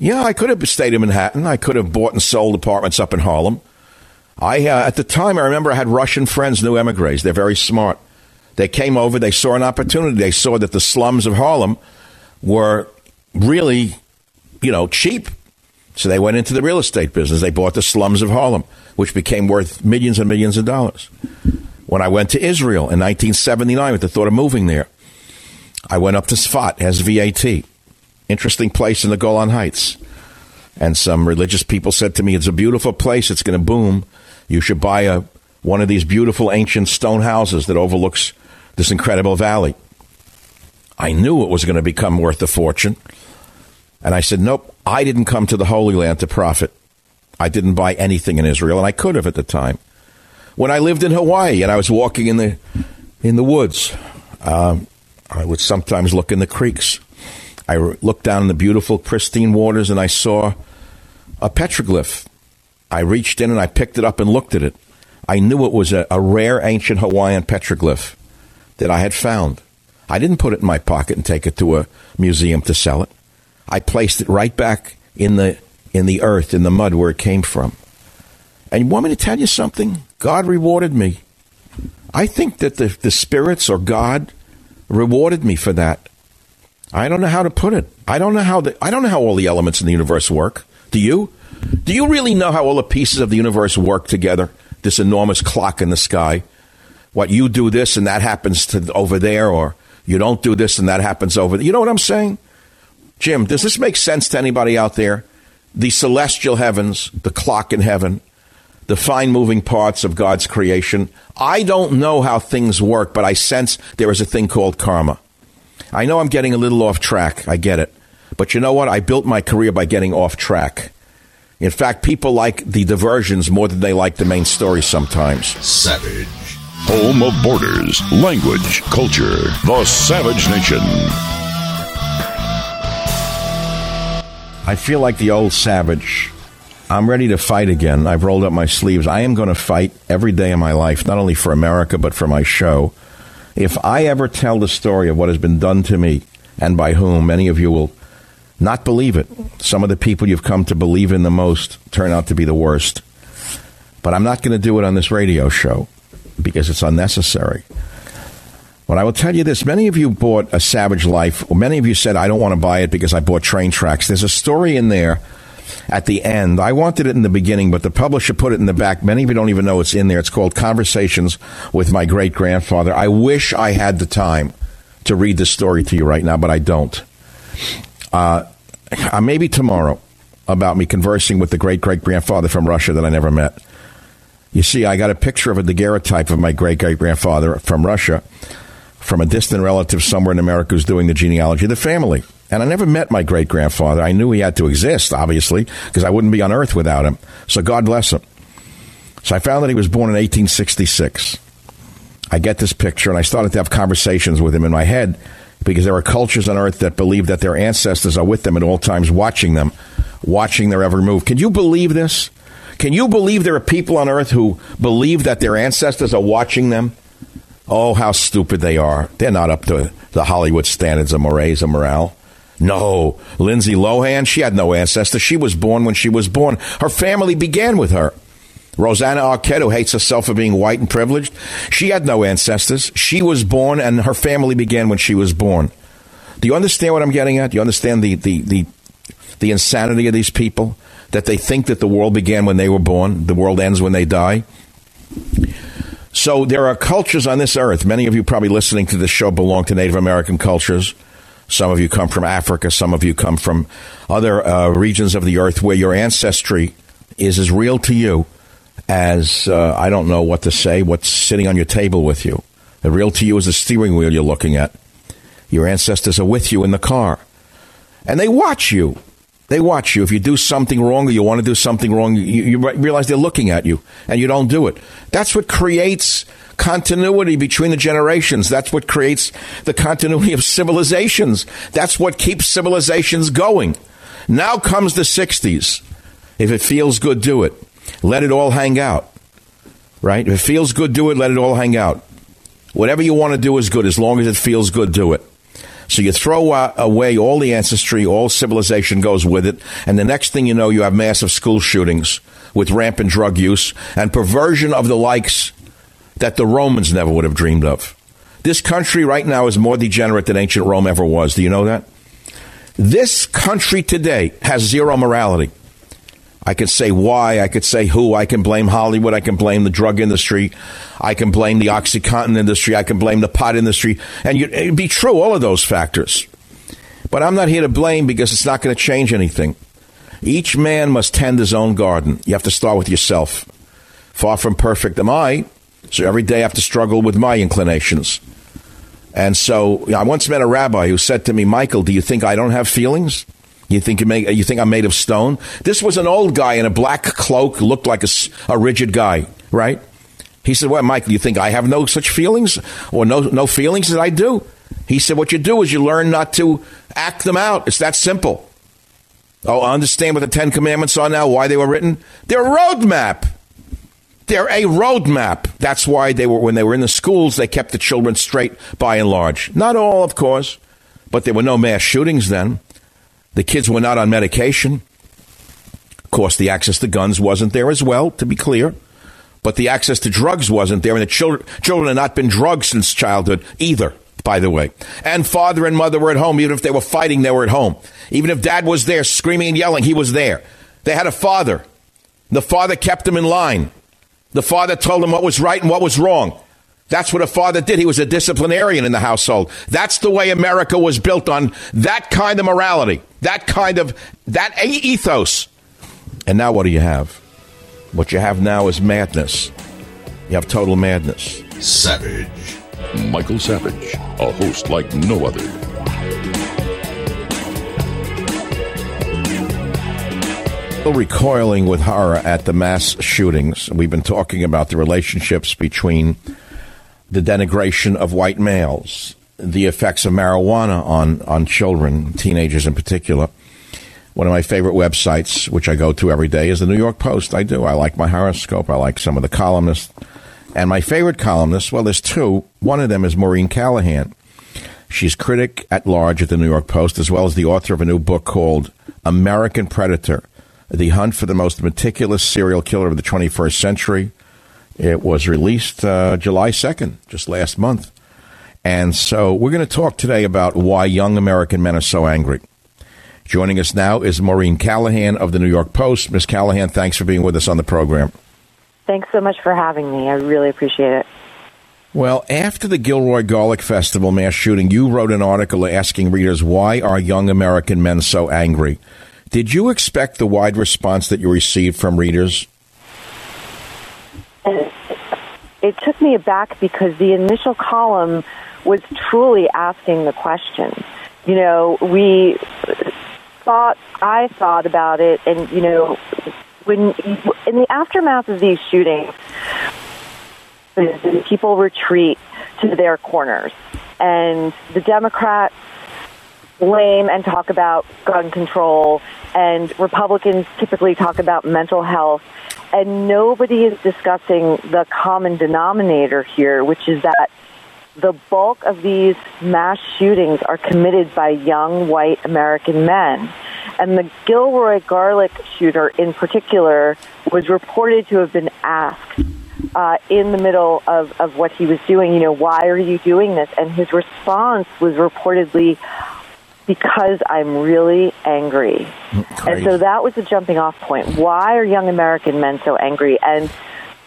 Yeah, I could have stayed in Manhattan. I could have bought and sold apartments up in Harlem. I uh, at the time I remember I had Russian friends, new emigres. They're very smart. They came over. They saw an opportunity. They saw that the slums of Harlem were really, you know, cheap. So they went into the real estate business. They bought the slums of Harlem, which became worth millions and millions of dollars. When I went to Israel in 1979 with the thought of moving there, I went up to Sfat, SVAT, interesting place in the Golan Heights. And some religious people said to me, It's a beautiful place. It's going to boom. You should buy a, one of these beautiful ancient stone houses that overlooks this incredible valley. I knew it was going to become worth a fortune. And I said, Nope, I didn't come to the Holy Land to profit. I didn't buy anything in Israel, and I could have at the time. When I lived in Hawaii and I was walking in the in the woods, um, I would sometimes look in the creeks. I looked down in the beautiful, pristine waters, and I saw a petroglyph. I reached in and I picked it up and looked at it. I knew it was a, a rare ancient Hawaiian petroglyph that I had found. I didn't put it in my pocket and take it to a museum to sell it. I placed it right back in the in the earth, in the mud where it came from. And you want me to tell you something? God rewarded me. I think that the, the spirits or God rewarded me for that. I don't know how to put it. I don't know how the, I don't know how all the elements in the universe work. Do you? Do you really know how all the pieces of the universe work together? This enormous clock in the sky. What you do this and that happens to over there, or you don't do this and that happens over there. You know what I'm saying? Jim, does this make sense to anybody out there? The celestial heavens, the clock in heaven, the fine moving parts of God's creation. I don't know how things work, but I sense there is a thing called karma. I know I'm getting a little off track. I get it. But you know what? I built my career by getting off track. In fact, people like the diversions more than they like the main story sometimes. Savage. Home of borders, language, culture. The Savage Nation. I feel like the old savage. I'm ready to fight again. I've rolled up my sleeves. I am going to fight every day of my life, not only for America, but for my show. If I ever tell the story of what has been done to me and by whom, many of you will not believe it. Some of the people you've come to believe in the most turn out to be the worst. But I'm not going to do it on this radio show because it's unnecessary. But I will tell you this many of you bought a Savage Life, or many of you said, I don't want to buy it because I bought train tracks. There's a story in there at the end. I wanted it in the beginning, but the publisher put it in the back. Many of you don't even know it's in there. It's called Conversations with My Great Grandfather. I wish I had the time to read the story to you right now, but I don't. Uh, uh, maybe tomorrow about me conversing with the great great grandfather from Russia that I never met. You see, I got a picture of a daguerreotype of my great great grandfather from Russia from a distant relative somewhere in America who's doing the genealogy of the family. And I never met my great grandfather. I knew he had to exist, obviously, because I wouldn't be on earth without him. So God bless him. So I found that he was born in 1866. I get this picture and I started to have conversations with him in my head because there are cultures on earth that believe that their ancestors are with them at all times, watching them, watching their every move. Can you believe this? Can you believe there are people on earth who believe that their ancestors are watching them? Oh, how stupid they are. They're not up to the Hollywood standards of mores and morale. No, Lindsay Lohan, she had no ancestors. She was born when she was born. Her family began with her. Rosanna Arquette, who hates herself for being white and privileged, she had no ancestors. She was born, and her family began when she was born. Do you understand what I'm getting at? Do you understand the, the, the, the insanity of these people? That they think that the world began when they were born, the world ends when they die? So there are cultures on this earth. Many of you probably listening to this show belong to Native American cultures. Some of you come from Africa. Some of you come from other uh, regions of the earth where your ancestry is as real to you as uh, I don't know what to say, what's sitting on your table with you. The real to you is the steering wheel you're looking at. Your ancestors are with you in the car. And they watch you. They watch you. If you do something wrong or you want to do something wrong, you, you realize they're looking at you and you don't do it. That's what creates continuity between the generations. That's what creates the continuity of civilizations. That's what keeps civilizations going. Now comes the 60s. If it feels good, do it. Let it all hang out. Right? If it feels good, do it. Let it all hang out. Whatever you want to do is good. As long as it feels good, do it. So you throw away all the ancestry, all civilization goes with it, and the next thing you know, you have massive school shootings with rampant drug use and perversion of the likes that the Romans never would have dreamed of. This country right now is more degenerate than ancient Rome ever was. Do you know that? This country today has zero morality. I could say why, I could say who, I can blame Hollywood, I can blame the drug industry, I can blame the Oxycontin industry, I can blame the pot industry, and you, it'd be true, all of those factors. But I'm not here to blame because it's not going to change anything. Each man must tend his own garden. You have to start with yourself. Far from perfect am I, so every day I have to struggle with my inclinations. And so I once met a rabbi who said to me, Michael, do you think I don't have feelings? You think you, make, you think I'm made of stone? This was an old guy in a black cloak, looked like a, a rigid guy, right? He said, "Well, Michael, you think I have no such feelings or no no feelings that I do?" He said, "What you do is you learn not to act them out. It's that simple." Oh, understand what the Ten Commandments are now? Why they were written? They're a roadmap. They're a roadmap. That's why they were when they were in the schools. They kept the children straight, by and large. Not all, of course, but there were no mass shootings then. The kids were not on medication. Of course, the access to guns wasn't there as well, to be clear. But the access to drugs wasn't there, and the children, children had not been drugged since childhood either, by the way. And father and mother were at home. Even if they were fighting, they were at home. Even if dad was there screaming and yelling, he was there. They had a father. The father kept them in line. The father told them what was right and what was wrong. That's what a father did. He was a disciplinarian in the household. That's the way America was built on that kind of morality, that kind of that ethos. And now what do you have? What you have now is madness. You have total madness. Savage. Michael Savage, a host like no other. Still recoiling with horror at the mass shootings. We've been talking about the relationships between the denigration of white males, the effects of marijuana on, on children, teenagers in particular. One of my favorite websites, which I go to every day, is the New York Post. I do. I like my horoscope. I like some of the columnists. And my favorite columnist, well, there's two. One of them is Maureen Callahan. She's critic at large at the New York Post, as well as the author of a new book called American Predator The Hunt for the Most Meticulous Serial Killer of the 21st Century. It was released uh, July 2nd, just last month. And so we're going to talk today about why young American men are so angry. Joining us now is Maureen Callahan of the New York Post. Ms. Callahan, thanks for being with us on the program. Thanks so much for having me. I really appreciate it. Well, after the Gilroy Garlic Festival mass shooting, you wrote an article asking readers why are young American men so angry. Did you expect the wide response that you received from readers? It took me aback because the initial column was truly asking the question. You know, we thought, I thought about it, and, you know, when in the aftermath of these shootings, people retreat to their corners. And the Democrats blame and talk about gun control, and Republicans typically talk about mental health and nobody is discussing the common denominator here, which is that the bulk of these mass shootings are committed by young white American men. And the Gilroy Garlic shooter in particular was reported to have been asked uh, in the middle of, of what he was doing, you know, why are you doing this? And his response was reportedly, because I'm really angry. Great. And so that was the jumping off point. Why are young American men so angry? And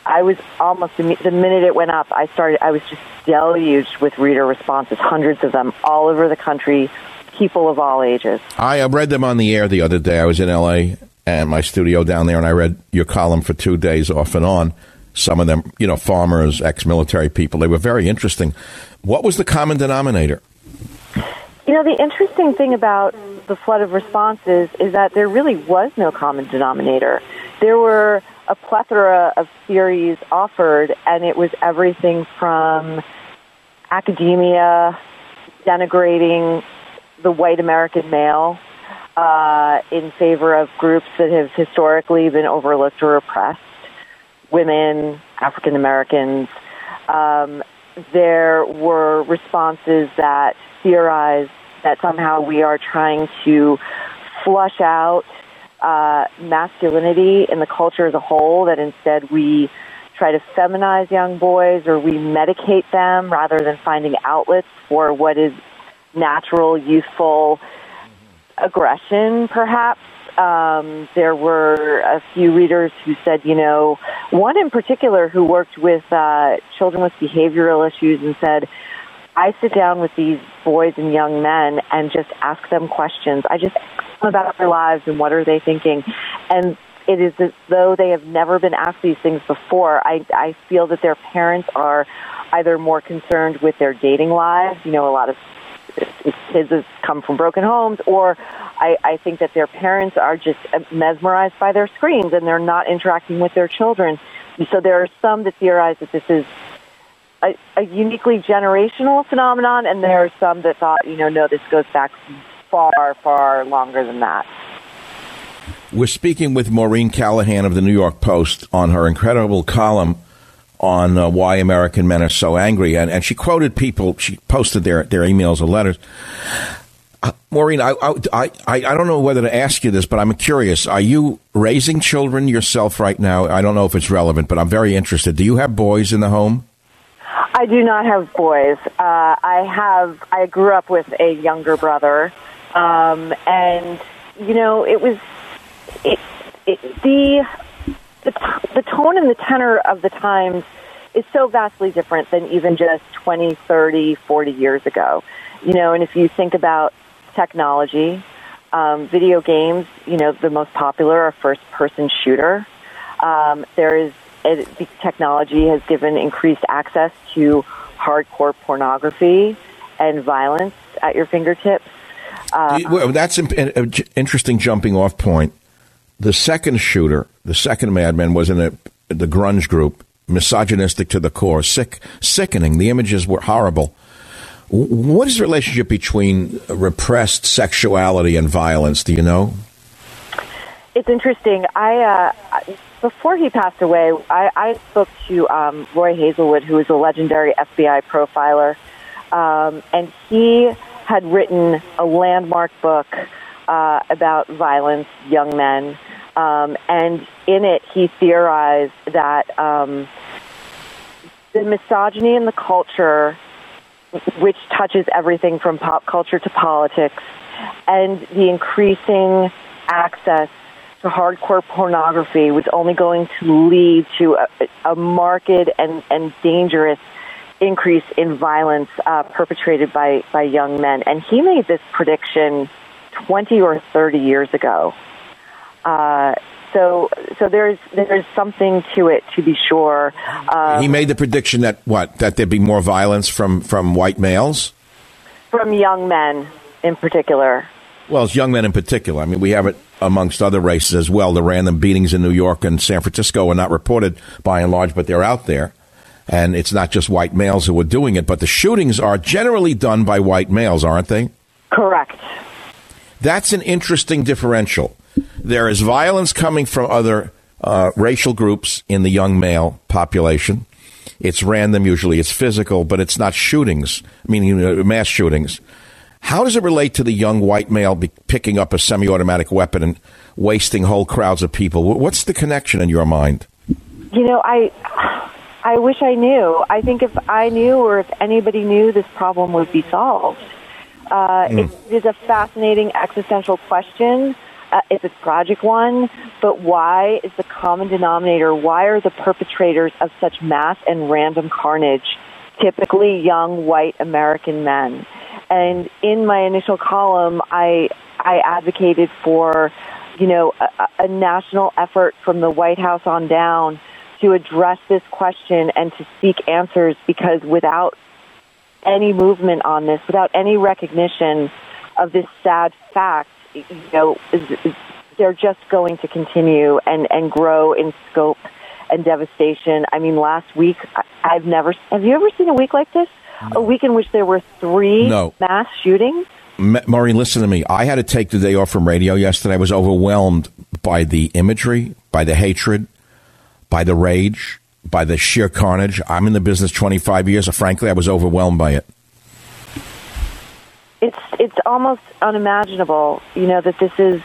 I was almost the minute it went up, I started. I was just deluged with reader responses, hundreds of them, all over the country, people of all ages. I read them on the air the other day. I was in L.A. and my studio down there, and I read your column for two days off and on. Some of them, you know, farmers, ex-military people. They were very interesting. What was the common denominator? You know, the interesting thing about the flood of responses is that there really was no common denominator. There were a plethora of theories offered, and it was everything from academia denigrating the white American male uh, in favor of groups that have historically been overlooked or oppressed, women, African Americans. Um, there were responses that theorized that somehow we are trying to flush out uh, masculinity in the culture as a whole, that instead we try to feminize young boys or we medicate them rather than finding outlets for what is natural, youthful aggression, perhaps. Um, there were a few readers who said, you know, one in particular who worked with uh, children with behavioral issues and said, I sit down with these boys and young men and just ask them questions. I just ask them about their lives and what are they thinking. And it is as though they have never been asked these things before. I, I feel that their parents are either more concerned with their dating lives. You know, a lot of kids have come from broken homes, or I, I think that their parents are just mesmerized by their screens and they're not interacting with their children. So there are some that theorize that this is a, a uniquely generational phenomenon, and there are some that thought, you know, no, this goes back far, far longer than that. We're speaking with Maureen Callahan of the New York Post on her incredible column on uh, why American men are so angry, and, and she quoted people. She posted their their emails or letters. Uh, Maureen, I, I I I don't know whether to ask you this, but I'm curious. Are you raising children yourself right now? I don't know if it's relevant, but I'm very interested. Do you have boys in the home? I do not have boys. Uh, I have. I grew up with a younger brother, um, and you know, it was it, it, the the, the tone and the tenor of the times is so vastly different than even just 20, 30, 40 years ago. You know, and if you think about technology, um, video games, you know, the most popular are first person shooter. Um, there is, it, technology has given increased access to hardcore pornography and violence at your fingertips. Uh, well, that's an interesting jumping off point the second shooter, the second madman, was in a, the grunge group, misogynistic to the core, sick, sickening. The images were horrible. What is the relationship between repressed sexuality and violence? Do you know? It's interesting. I uh, before he passed away, I, I spoke to um, Roy Hazelwood, who is a legendary FBI profiler, um, and he had written a landmark book uh, about violence, young men, um, and in it he theorized that um, the misogyny in the culture, which touches everything from pop culture to politics, and the increasing access to hardcore pornography was only going to lead to a, a marked and, and dangerous increase in violence uh, perpetrated by, by young men. And he made this prediction 20 or 30 years ago. Uh, so, so there's there's something to it to be sure. Um, he made the prediction that what that there'd be more violence from from white males, from young men in particular. Well, it's young men in particular. I mean, we have it amongst other races as well. The random beatings in New York and San Francisco are not reported by and large, but they're out there. And it's not just white males who are doing it, but the shootings are generally done by white males, aren't they? Correct. That's an interesting differential. There is violence coming from other uh, racial groups in the young male population. It's random, usually it's physical, but it's not shootings, meaning uh, mass shootings. How does it relate to the young white male picking up a semi automatic weapon and wasting whole crowds of people? What's the connection in your mind? You know, I. I wish I knew. I think if I knew or if anybody knew, this problem would be solved. Uh, mm. It is a fascinating existential question. Uh, it's a tragic one, but why is the common denominator? Why are the perpetrators of such mass and random carnage typically young white American men? And in my initial column, I I advocated for, you know, a, a national effort from the White House on down to address this question and to seek answers because without any movement on this, without any recognition of this sad fact, you know, they're just going to continue and, and grow in scope and devastation. I mean, last week, I've never, have you ever seen a week like this? A week in which there were three no. mass shootings? Maureen, listen to me. I had to take the day off from radio yesterday. I was overwhelmed by the imagery, by the hatred, by the rage, by the sheer carnage. I'm in the business 25 years, and frankly, I was overwhelmed by it. it's it's almost unimaginable, you know, that this is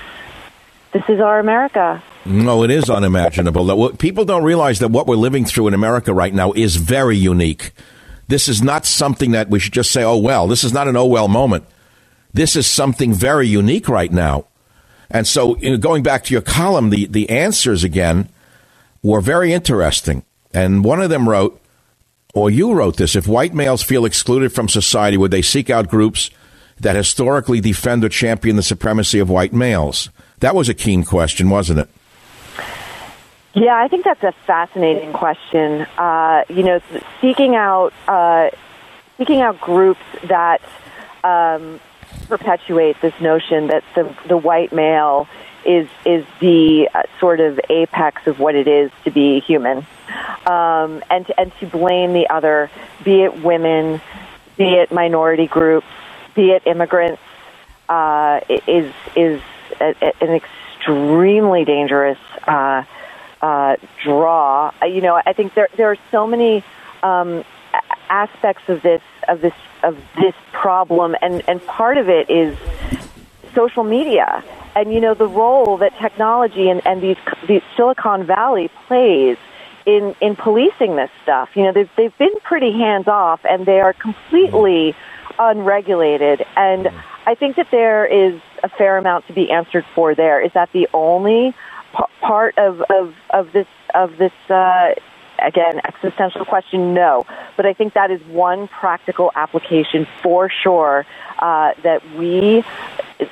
this is our America. No, it is unimaginable. People don't realize that what we're living through in America right now is very unique. This is not something that we should just say, "Oh well." This is not an "oh well" moment. This is something very unique right now. And so, you know, going back to your column, the the answers again were very interesting. And one of them wrote, or you wrote this: If white males feel excluded from society, would they seek out groups that historically defend or champion the supremacy of white males? That was a keen question, wasn't it? Yeah, I think that's a fascinating question. Uh, you know, seeking out uh, seeking out groups that um, perpetuate this notion that the the white male is is the uh, sort of apex of what it is to be human, um, and to, and to blame the other, be it women, be it minority groups, be it immigrants, uh, is is a, a, an extremely dangerous uh, uh, draw. You know, I think there there are so many um, aspects of this of this of this problem, and and part of it is social media, and you know the role that technology and and these the Silicon Valley plays in in policing this stuff. You know, they've they've been pretty hands off, and they are completely unregulated. And I think that there is a fair amount to be answered for. There is that the only p- part of of of this of this. Uh, again, existential question, no. But I think that is one practical application for sure uh, that we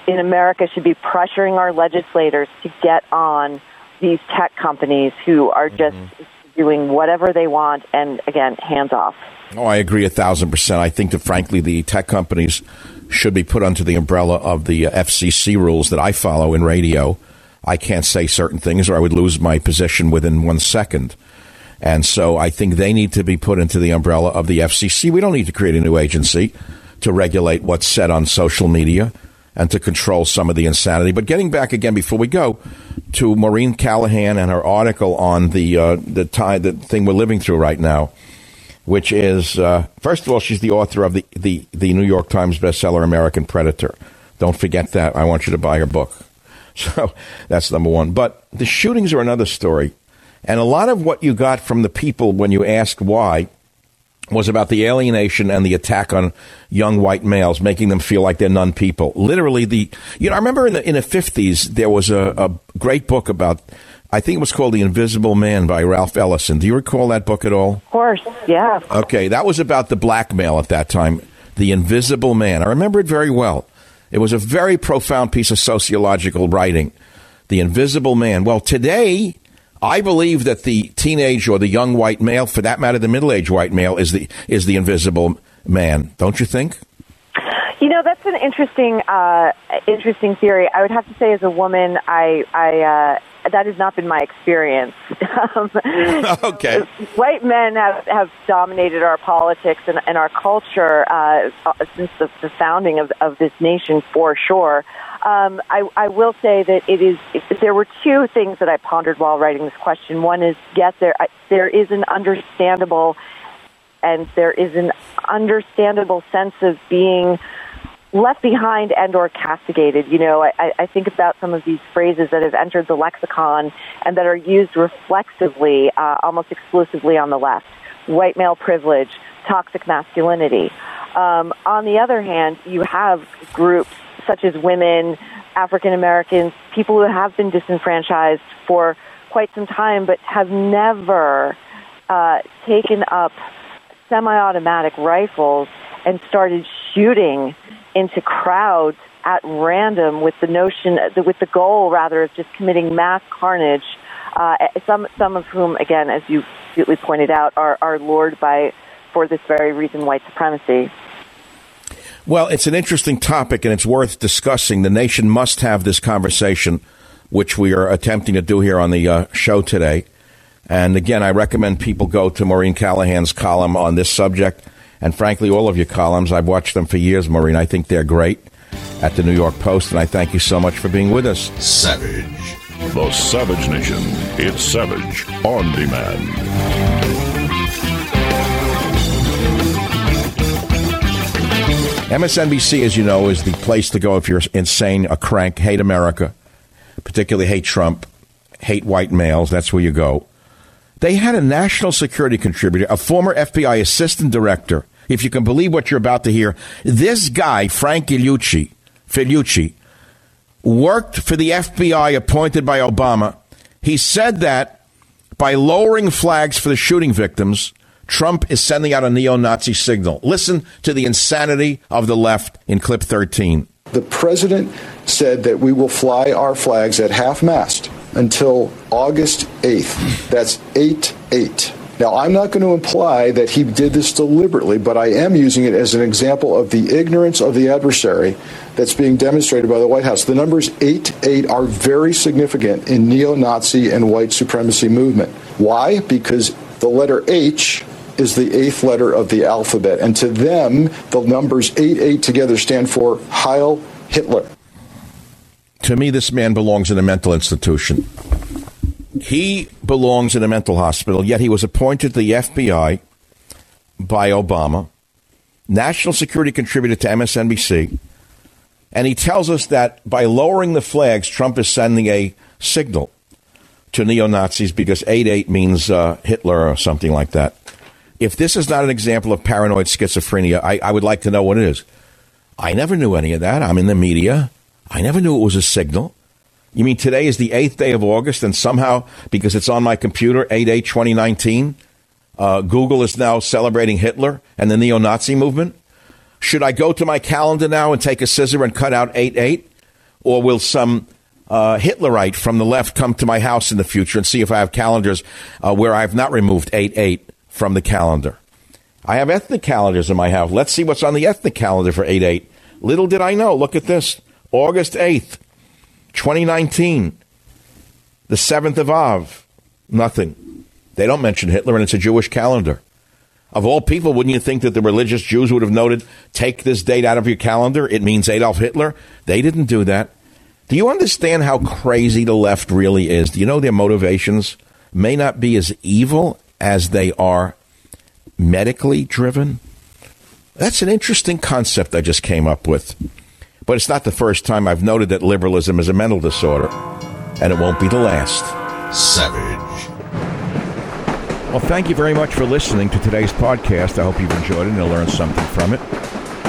in America should be pressuring our legislators to get on these tech companies who are just mm-hmm. Doing whatever they want and, again, hands off. Oh, I agree a thousand percent. I think that, frankly, the tech companies should be put under the umbrella of the uh, FCC rules that I follow in radio. I can't say certain things or I would lose my position within one second. And so I think they need to be put into the umbrella of the FCC. We don't need to create a new agency to regulate what's said on social media and to control some of the insanity. But getting back again before we go to Maureen Callahan and her article on the uh, the time the thing we're living through right now which is uh, first of all, she's the author of the, the, the New York Times bestseller American Predator. Don't forget that. I want you to buy her book. So that's number one. But the shootings are another story. And a lot of what you got from the people when you asked why was about the alienation and the attack on young white males, making them feel like they're non people. Literally, the you know, I remember in the in the fifties there was a, a great book about I think it was called The Invisible Man by Ralph Ellison. Do you recall that book at all? Of course, yeah. Okay, that was about the blackmail at that time. The Invisible Man. I remember it very well. It was a very profound piece of sociological writing. The Invisible Man. Well, today, I believe that the teenage or the young white male, for that matter, the middle-aged white male, is the is the Invisible Man. Don't you think? You know, that's an interesting, uh, interesting theory. I would have to say, as a woman, I, I, uh, that has not been my experience. Um, okay. White men have, have dominated our politics and, and our culture uh, since the, the founding of, of this nation, for sure. Um, I, I will say that it is. There were two things that I pondered while writing this question. One is, yes, there there is an understandable, and there is an understandable sense of being left behind and or castigated. You know, I, I think about some of these phrases that have entered the lexicon and that are used reflexively, uh, almost exclusively on the left. White male privilege, toxic masculinity. Um, on the other hand, you have groups such as women, African Americans, people who have been disenfranchised for quite some time, but have never uh, taken up semi-automatic rifles and started shooting into crowds at random with the notion, with the goal rather of just committing mass carnage. Uh, some some of whom, again, as you pointed out, are are lured by for this very reason, white supremacy. Well, it's an interesting topic and it's worth discussing. The nation must have this conversation, which we are attempting to do here on the uh, show today. And again, I recommend people go to Maureen Callahan's column on this subject and frankly, all of your columns. I've watched them for years, Maureen. I think they're great at the New York Post, and I thank you so much for being with us. Savage. The Savage Nation. It's Savage on demand. MSNBC, as you know, is the place to go if you're insane, a crank, hate America, particularly hate Trump, hate white males. That's where you go. They had a national security contributor, a former FBI assistant director. If you can believe what you're about to hear, this guy, Frank Figliuzzi, Figliuzzi, worked for the FBI appointed by Obama. He said that by lowering flags for the shooting victims, Trump is sending out a neo Nazi signal. Listen to the insanity of the left in clip 13. The president said that we will fly our flags at half mast until August 8th. That's 8 8. Now, I'm not going to imply that he did this deliberately, but I am using it as an example of the ignorance of the adversary that's being demonstrated by the White House. The numbers 8 8 are very significant in neo Nazi and white supremacy movement. Why? Because the letter H is the eighth letter of the alphabet. And to them, the numbers 8 8 together stand for Heil Hitler. To me, this man belongs in a mental institution. He belongs in a mental hospital, yet he was appointed to the FBI by Obama, national security contributor to MSNBC, and he tells us that by lowering the flags, Trump is sending a signal to neo Nazis because 8 8 means uh, Hitler or something like that. If this is not an example of paranoid schizophrenia, I, I would like to know what it is. I never knew any of that. I'm in the media. I never knew it was a signal. You mean today is the 8th day of August, and somehow, because it's on my computer, 8 8 2019, uh, Google is now celebrating Hitler and the neo Nazi movement? Should I go to my calendar now and take a scissor and cut out 8 8? Or will some uh, Hitlerite from the left come to my house in the future and see if I have calendars uh, where I have not removed 8 8 from the calendar? I have ethnic calendars in my house. Let's see what's on the ethnic calendar for 8 8. Little did I know. Look at this August 8th, 2019, the 7th of Av. Nothing. They don't mention Hitler, and it's a Jewish calendar. Of all people, wouldn't you think that the religious Jews would have noted, take this date out of your calendar? It means Adolf Hitler. They didn't do that. Do you understand how crazy the left really is? Do you know their motivations may not be as evil as they are medically driven? That's an interesting concept I just came up with. But it's not the first time I've noted that liberalism is a mental disorder, and it won't be the last. Savage. Well, thank you very much for listening to today's podcast. I hope you've enjoyed it and learned something from it.